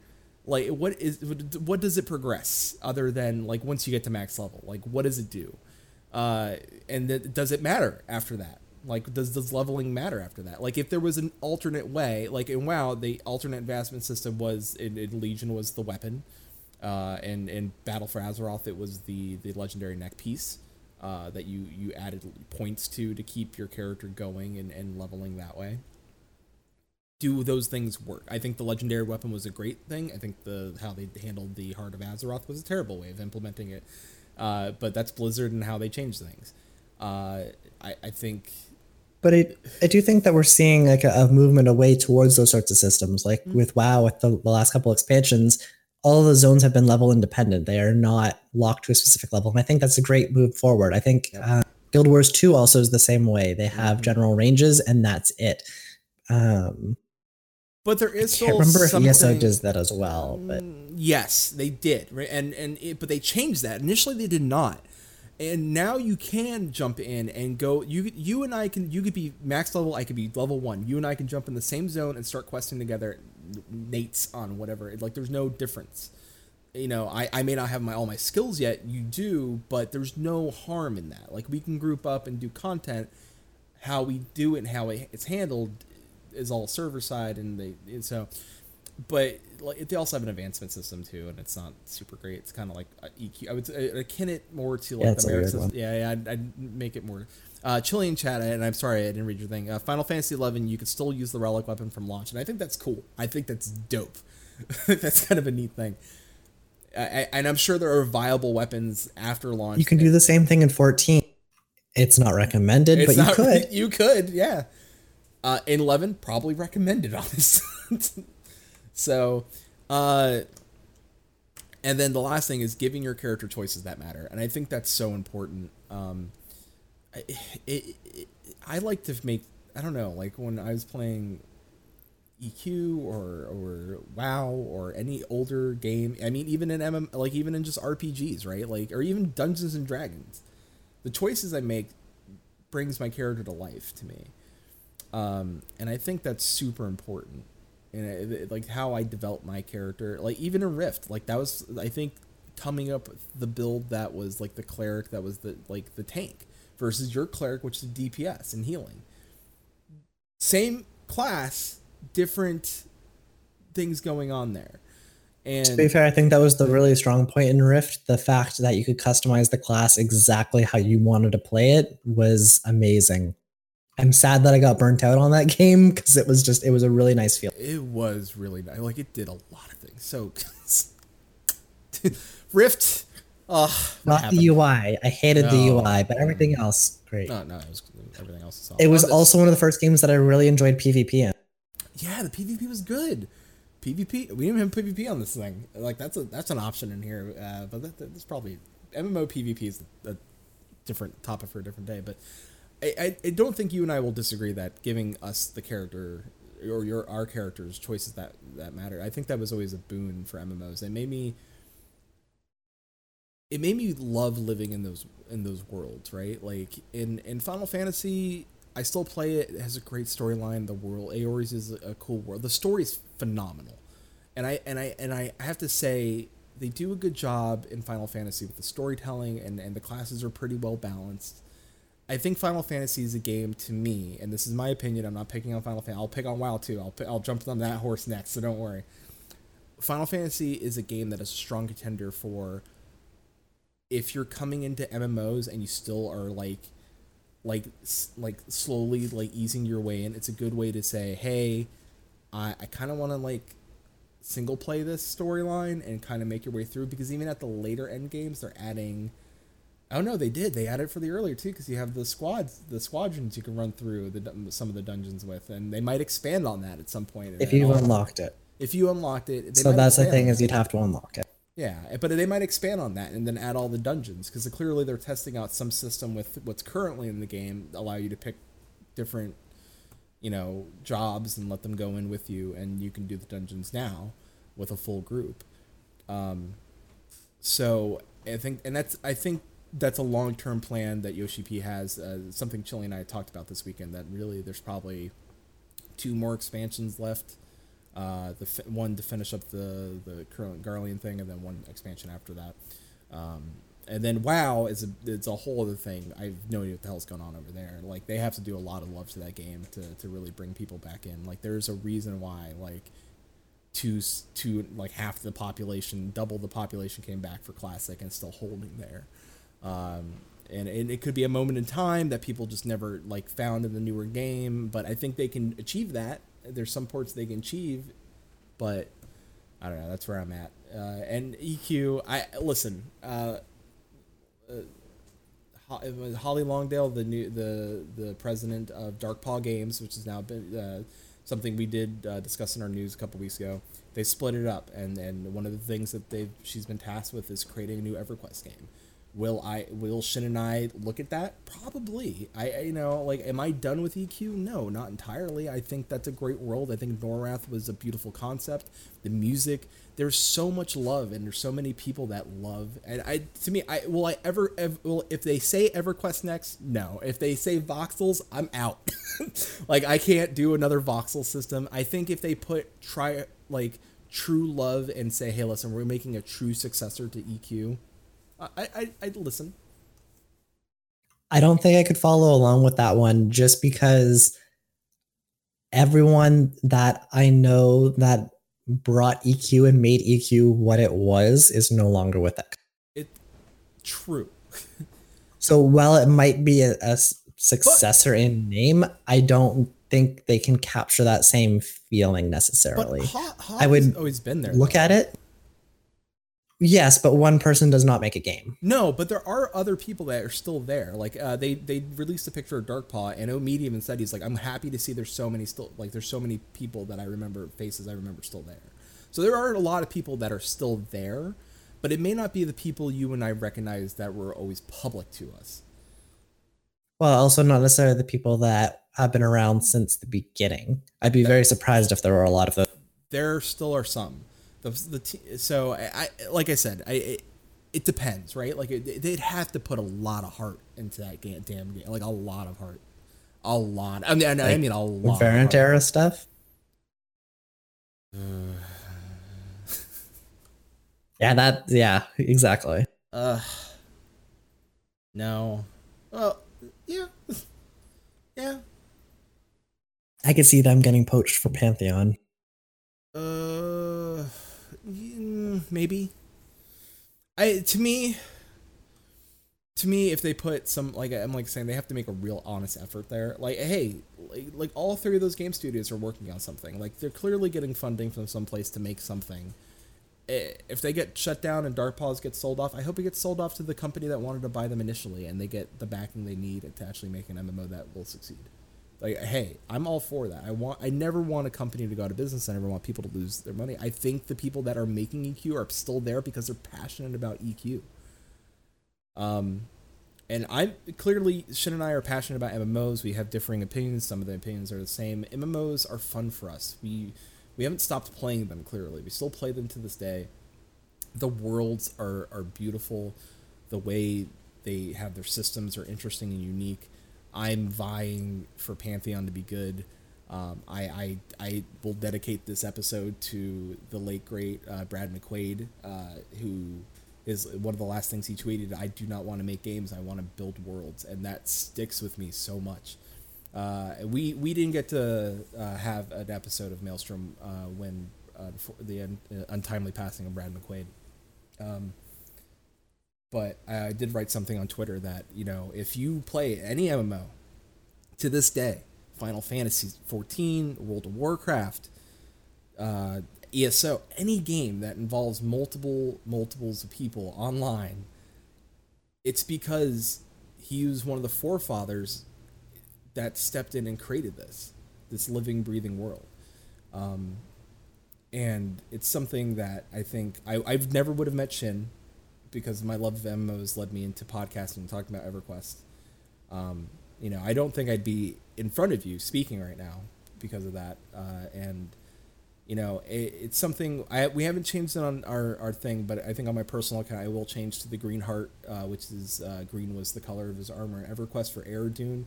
[SPEAKER 1] Like what is what does it progress other than like once you get to max level? Like what does it do? Uh, and th- does it matter after that? Like does does leveling matter after that? Like if there was an alternate way, like in WoW, the alternate advancement system was in, in Legion was the weapon, uh, and in Battle for Azeroth it was the the legendary neck piece uh, that you you added points to to keep your character going and, and leveling that way do those things work? I think the legendary weapon was a great thing. I think the how they handled the Heart of Azeroth was a terrible way of implementing it. Uh, but that's Blizzard and how they change things. Uh, I, I think
[SPEAKER 3] But I, I do think that we're seeing like a, a movement away towards those sorts of systems. Like with WoW, with the, the last couple expansions, all of the zones have been level independent. They are not locked to a specific level, and I think that's a great move forward. I think uh, Guild Wars Two also is the same way. They have
[SPEAKER 1] Mhm.
[SPEAKER 3] general ranges, and that's it. Um,
[SPEAKER 1] but there is
[SPEAKER 3] I
[SPEAKER 1] still
[SPEAKER 3] can't remember if ESO
[SPEAKER 1] something-
[SPEAKER 3] does that as well, but
[SPEAKER 1] Mm, yes, they did, right? And and it, but they changed that. Initially, they did not, and now you can jump in and go. You you and I can. You could be max level. I could be level one. You and I can jump in the same zone and start questing together. Nates on whatever. Like there's no difference. You know, I, I may not have my all my skills yet. You do, but there's no harm in that. Like we can group up and do content. How we do it and how it's handled is all server side, and they and so but like they also have an advancement system too, and it's not super great. It's kind of like uh, EQ. I would say- I'd akin it more to like
[SPEAKER 3] Yeah,
[SPEAKER 1] the merit system. Yeah, yeah. I'd, I'd make it more. Uh, Chilean chat, and I'm sorry I didn't read your thing. Uh, Final Fantasy XI, you could still use the relic weapon from launch, and I think that's cool. I think that's dope. [laughs] that's kind of a neat thing. I, I, and I'm sure there are viable weapons after launch.
[SPEAKER 3] you can do the same thing in 14. It's not recommended,
[SPEAKER 1] It's
[SPEAKER 3] but you [laughs] could.
[SPEAKER 1] You could, yeah. Uh, in eleven, probably recommended, [laughs] honest. So, uh, and then the last thing is giving your character choices that matter, and I think that's so important. Um, I, it, it, I like to make. I don't know, like when I was playing EQ or or WoW or any older game. I mean, even in MM, like even in just RPGs, right? Like or even Dungeons and Dragons, the choices I make brings my character to life to me, um, and I think that's super important. And it, it- like how I developed my character, like even in Rift, like that was I think coming up with the build that was like the cleric that was the like the tank versus your cleric, which is DPS and healing. Same class, different things going on there. And
[SPEAKER 3] To be fair, I think that was the really strong point in Rift. The fact that you could customize the class exactly how you wanted to play it was amazing. I'm sad that I got burnt out on that [laughs] game because it was just it was a really nice feel.
[SPEAKER 1] It was really nice. Like it did a lot of things. So [laughs] Rift. Uh,
[SPEAKER 3] Not the UI. I hated the UI, but everything else great.
[SPEAKER 1] No, no, it was everything else. Is solid.
[SPEAKER 3] It was
[SPEAKER 1] Oh, this-
[SPEAKER 3] also one of the first games that I really enjoyed PvP in.
[SPEAKER 1] yeah. The PvP was good. PvP. We didn't even have PvP on this thing. Like that's a that's an option in here. Uh, but that, that's probably MMO PvP is a different topic for a different day. But I, I, don't think you and I will disagree that giving us the character or your our characters choices that that matter. I think that was always a boon for MMOs. It made me it made me love living in those in those worlds, right? Like in in Final Fantasy, I still play it. It has a great storyline. The world Eorzea is a cool world. The story is phenomenal, and I and I and I have to say they do a good job in Final Fantasy with the storytelling, and and the classes are pretty well balanced. I think Final Fantasy is a game to me, and this is my opinion. I'm not picking on Final Fantasy. I'll pick on WoW too. I'll I'll jump on that horse next, so don't worry. Final Fantasy is a game that is a strong contender for if you're coming into MMOs and you still are like like like slowly like easing your way in. It's a good way to say, "Hey, I I kind of want to like single play this storyline and kind of make your way through because even at the later end games they're adding Oh no, they did. They added for the earlier too, because you have the squads, the squadrons you can run through the some of the dungeons with, and they might expand on that at some point.
[SPEAKER 3] If you unlocked it.
[SPEAKER 1] if you unlocked it, they
[SPEAKER 3] So that's the thing is you'd have to unlock it.
[SPEAKER 1] Yeah, but they might expand on that and then add all the dungeons because clearly they're testing out some system with what's currently in the game, allow you to pick different, you know, jobs and let them go in with you, and you can do the dungeons now with a full group. Um, so I think, and that's I think that's a long term plan that Yoshi P has. Uh, something Chili and I talked about this weekend. That really there's probably two more expansions left. Uh, the fi- one to finish up the the current Garlean thing, and then one expansion after that. Um, and then WoW is a it's a whole other thing. I have no idea what the hell's going on over there. Like they have to do a lot of love to that game to, to really bring people back in. Like there's a reason why like two two like half the population, double the population came back for classic and still holding there. Um, and, and it could be a moment in time that people just never like found in the newer game, but I think they can achieve that. There's some ports they can achieve, but I don't know. That's where I'm at. Uh, and EQ, I listen. Uh, uh, Holly Longdale, the new the the president of Darkpaw Games, which has now been uh, something we did uh, discuss in our news a couple weeks ago. They split it up, and and one of the things that they she's been tasked with is creating a new EverQuest game. Will I will Shin and I look at that? Probably. I you know like am I done with EQ? No, not entirely. I think that's a great world. I think Norrath was a beautiful concept. The music, there's so much love and there's so many people that love and I to me I will I ever, ever will if they say EverQuest next? No. If they say voxels, I'm out. [laughs] like I can't do another voxel system. I think if they put try like true love and say, "Hey, listen, we're making a true successor to EQ." I I I'd listen.
[SPEAKER 3] I don't think I could follow along with that one just because everyone that I know that brought EQ and made EQ what it was is no longer with it.
[SPEAKER 1] It true.
[SPEAKER 3] So while it might be a successor in name, I don't think they can capture that same feeling
[SPEAKER 1] But
[SPEAKER 3] necessarily.
[SPEAKER 1] Hot, Hot
[SPEAKER 3] I would
[SPEAKER 1] always been there.
[SPEAKER 3] Look
[SPEAKER 1] though.
[SPEAKER 3] at it. Yes, but one person does not make a game.
[SPEAKER 1] No, but there are other people that are still there. Like uh, they they released a picture of Darkpaw, and O Medium and said he's like, I'm happy to see there's so many still like there's so many people that I remember faces I remember still there. So there are a lot of people that are still there, but it may not be the people you and I recognize that were always public to us.
[SPEAKER 3] Well, also not necessarily the people that have been around since the beginning. I'd be very surprised if there were a lot of those.
[SPEAKER 1] there still are some. The, the t- so I, I like I said I it, it depends right like it, they'd have to put a lot of heart into that game, damn game like a lot of heart a lot I mean I, I mean a lot of Verant
[SPEAKER 3] era stuff. [sighs] yeah, that. Yeah, exactly.
[SPEAKER 1] uh no well yeah [laughs] yeah
[SPEAKER 3] I could see them getting poached for Pantheon.
[SPEAKER 1] Uh, maybe. I to me, to me, if they put some like I'm like saying they have to make a real honest effort there. Like, hey, like, like all three of those game studios are working on something. Like they're clearly getting funding from some place to make something. If they get shut down and Dark Paws gets sold off, I hope it gets sold off to the company that wanted to buy them initially, and they get the backing they need to actually make an MMO that will succeed. Like, hey, I'm all for that. I want. I never want a company to go out of business. I never want people to lose their money. I think the people that are making EQ are still there because they're passionate about EQ. Um, and i'm clearly Shin and I are passionate about MMOs. We have differing opinions. Some of the opinions are the same. MMOs are fun for us. We we haven't stopped playing them. Clearly, we still play them to this day. The worlds are are beautiful. The way they have their systems are interesting and unique. I'm vying for Pantheon to be good. Um, I, I I will dedicate this episode to the late great uh, Brad McQuaid, uh, who is one of the last things he tweeted. I do not want to make games. I want to build worlds, and that sticks with me so much. Uh, we we didn't get to uh, have an episode of Maelstrom uh, when uh, the un- untimely passing of Brad McQuaid. Um, but I did write something on Twitter that you know if you play any MMO to this day, Final Fantasy 14, World of Warcraft, uh, ESO, any game that involves multiple multiples of people online, it's because he was one of the forefathers that stepped in and created this this living, breathing world. Um, and it's something that I think I I never would have met Shin because my love of MMOs led me into podcasting and talking about EverQuest. Um, you know, I don't think I'd be in front of you speaking right now because of that. Uh, and you know, it, it's something I we haven't changed it on our, our thing, but I think on my personal account I will change to the green heart, uh, which is uh, green was the color of his armor in EverQuest for Aradune.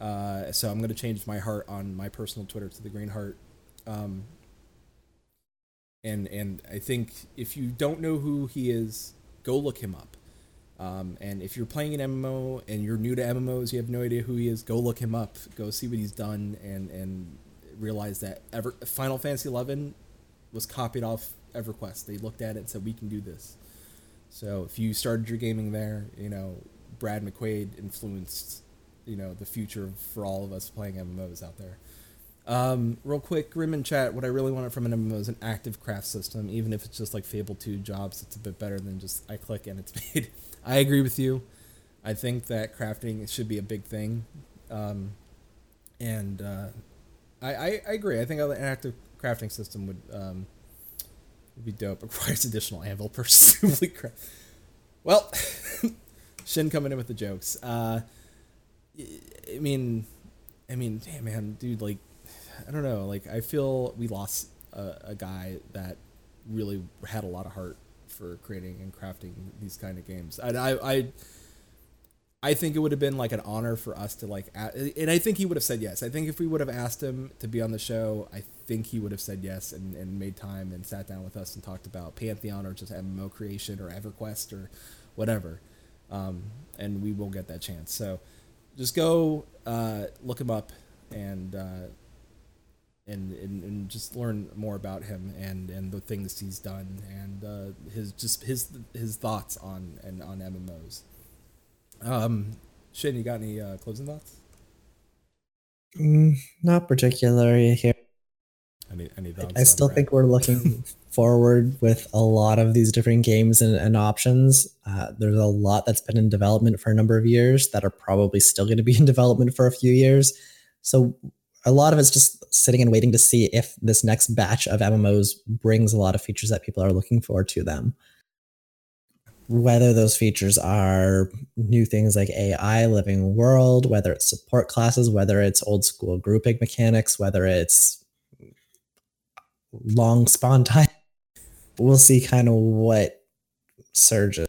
[SPEAKER 1] Uh, so I'm gonna change my heart on my personal Twitter to the green heart. Um, and and I think if you don't know who he is, go look him up. Um, and if you're playing an MMO and you're new to MMOs, you have no idea who he is, go look him up. Go see what he's done and and realize that Ever Final Fantasy XI was copied off EverQuest. They looked at it and said we can do this. So if you started your gaming there, you know Brad McQuaid influenced you know the future for all of us playing MMOs out there. Um, real quick, Grim in chat. What I really wanted from an MMO is an active craft system, even if it's just like Fable Two jobs. It's a bit better than just I click and it's [laughs] made. I agree with you. I think that crafting should be a big thing, um, and uh, I, I I agree. I think an active crafting system would um, would be dope. [laughs] Requires additional anvil presumably. [laughs] Well, Shin coming in with the jokes. Uh, I mean, I mean, damn man, dude, like, I don't know, like, I feel we lost a, a guy that really had a lot of heart for creating and crafting these kind of games. I, I, I think it would have been like an honor for us to like, and I think he would have said yes. I think if we would have asked him to be on the show, I think he would have said yes and, and made time and sat down with us and talked about Pantheon or just MMO creation or EverQuest or whatever. Um, and we will get that chance. So just go uh, look him up and, uh, and, and and just learn more about him and, and the things he's done and uh, his just his his thoughts on and on MMOs. Um, Shin, you got any uh, closing thoughts?
[SPEAKER 3] Mm, not particularly here.
[SPEAKER 1] Any any thoughts?
[SPEAKER 3] I
[SPEAKER 1] on
[SPEAKER 3] still think we're looking [laughs] forward with a lot of these different games and, and options. Uh, there's a lot that's been in development for a number of years that are probably still going to be in development for a few years. So a lot of it's just sitting and waiting to see if this next batch of MMOs brings a lot of features that people are looking for to them. Whether those features are new things like AI, living world, whether it's support classes, whether it's old school grouping mechanics, whether it's long spawn time. We'll see kind of what surges.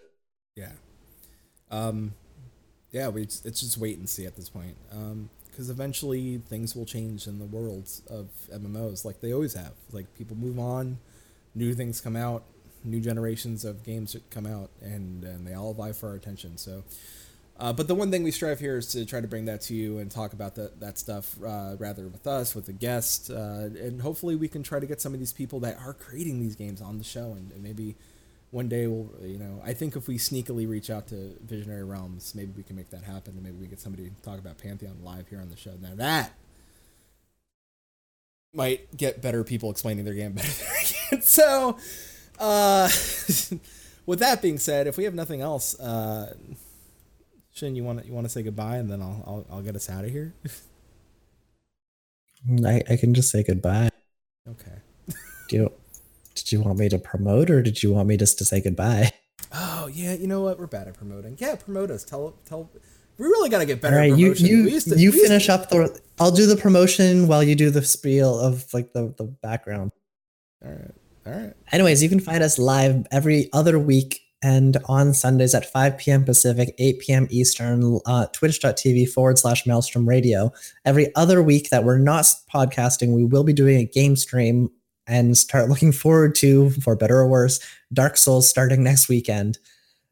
[SPEAKER 1] Yeah. Um, yeah, we it's just wait and see at this point. Um, because eventually things will change in the worlds of MMOs, like they always have. Like people move on, new things come out, new generations of games come out, and and they all vie for our attention. So. Uh, but the one thing we strive here is to try to bring that to you and talk about that that stuff uh, rather with us, with a guest, uh, and hopefully we can try to get some of these people that are creating these games on the show and, and maybe one day we'll, you know, I think if we sneakily reach out to Visionary Realms, maybe we can make that happen, and maybe we get somebody to talk about Pantheon live here on the show. Now that might get better people explaining their game better [laughs] than I can. So, uh, [laughs] with that being said, if we have nothing else, uh, Shin, you want to you want to say goodbye, and then I'll I'll, I'll get us out of here. [laughs]
[SPEAKER 3] I, I can just say goodbye.
[SPEAKER 1] okay.
[SPEAKER 3] Do you, did you want me to promote or did you want me just to say goodbye? [laughs]
[SPEAKER 1] Oh yeah, you know what? We're bad at promoting. Yeah, promote us. Tell tell. We really got to get better.
[SPEAKER 3] right,
[SPEAKER 1] at
[SPEAKER 3] you
[SPEAKER 1] promotion.
[SPEAKER 3] you
[SPEAKER 1] to-
[SPEAKER 3] you
[SPEAKER 1] used to-
[SPEAKER 3] finish up the. I'll do the promotion while you do the spiel of like the the background.
[SPEAKER 1] All right. All right.
[SPEAKER 3] Anyways, you can find us live every other week and on Sundays at 5 p.m. Pacific, 8 p.m. Eastern, uh, twitch.tv forward slash Maelstrom Radio. Every other week that we're not podcasting, we will be doing a game stream and start looking forward to, for better or worse, Dark Souls starting next weekend.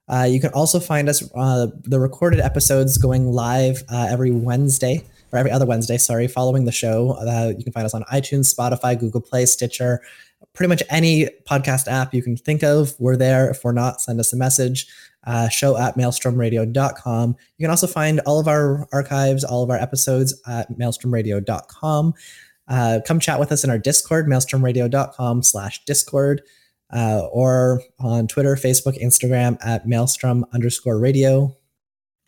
[SPEAKER 3] Uh, you can also find us, uh, the recorded episodes going live uh, every Wednesday, or every other Wednesday, sorry, following the show. Uh, you can find us on iTunes, Spotify, Google Play, Stitcher, pretty much any podcast app you can think of. We're there. If we're not, send us a message. Uh, show at maelstromradio.com. You can also find all of our archives, all of our episodes at maelstromradio.com. Uh, come chat with us in our Discord, maelstromradio.com slash Discord, uh, or on Twitter, Facebook, Instagram at maelstrom underscore radio.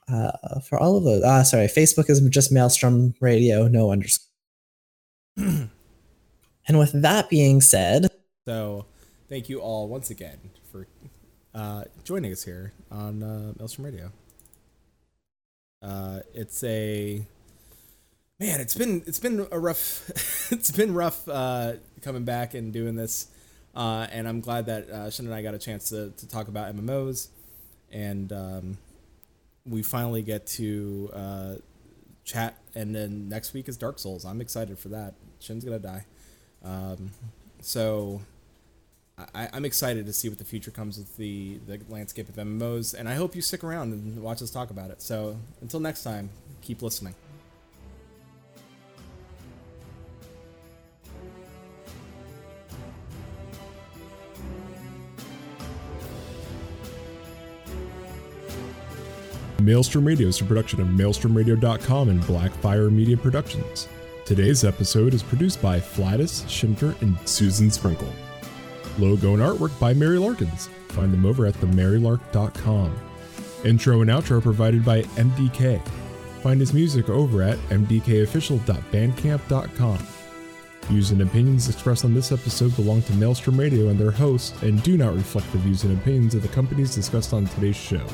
[SPEAKER 3] Uh, for all of those, uh, sorry, Facebook is just maelstrom radio, no underscore. [clears throat] and with that being said,
[SPEAKER 1] So, thank you all once again for uh, joining us here on uh, Maelstrom Radio. Uh, it's a man. It's been it's been a rough [laughs] it's been rough uh, coming back and doing this, uh, and I'm glad that uh, and I got a chance to, to talk about MMOs, and um, we finally get to uh, chat. And then next week is Dark Souls. I'm excited for that. Shin's gonna die. Um, so I, I'm excited to see what the future comes with the, the landscape of MMOs, and I hope you stick around and watch us talk about it. So until next time, keep listening.
[SPEAKER 2] Maelstrom Radio is a production of MaelstromRadio.com and Blackfire Media Productions. Today's episode is produced by Flatus, Shinter, and Susan Sprinkle. Logo and artwork by Mary Larkins. Find them over at themarylark.com. Intro and outro provided by MDK. Find his music over at mdkofficial.bandcamp.com. Views and opinions expressed on this episode belong to Maelstrom Radio and their hosts and do not reflect the views and opinions of the companies discussed on today's show.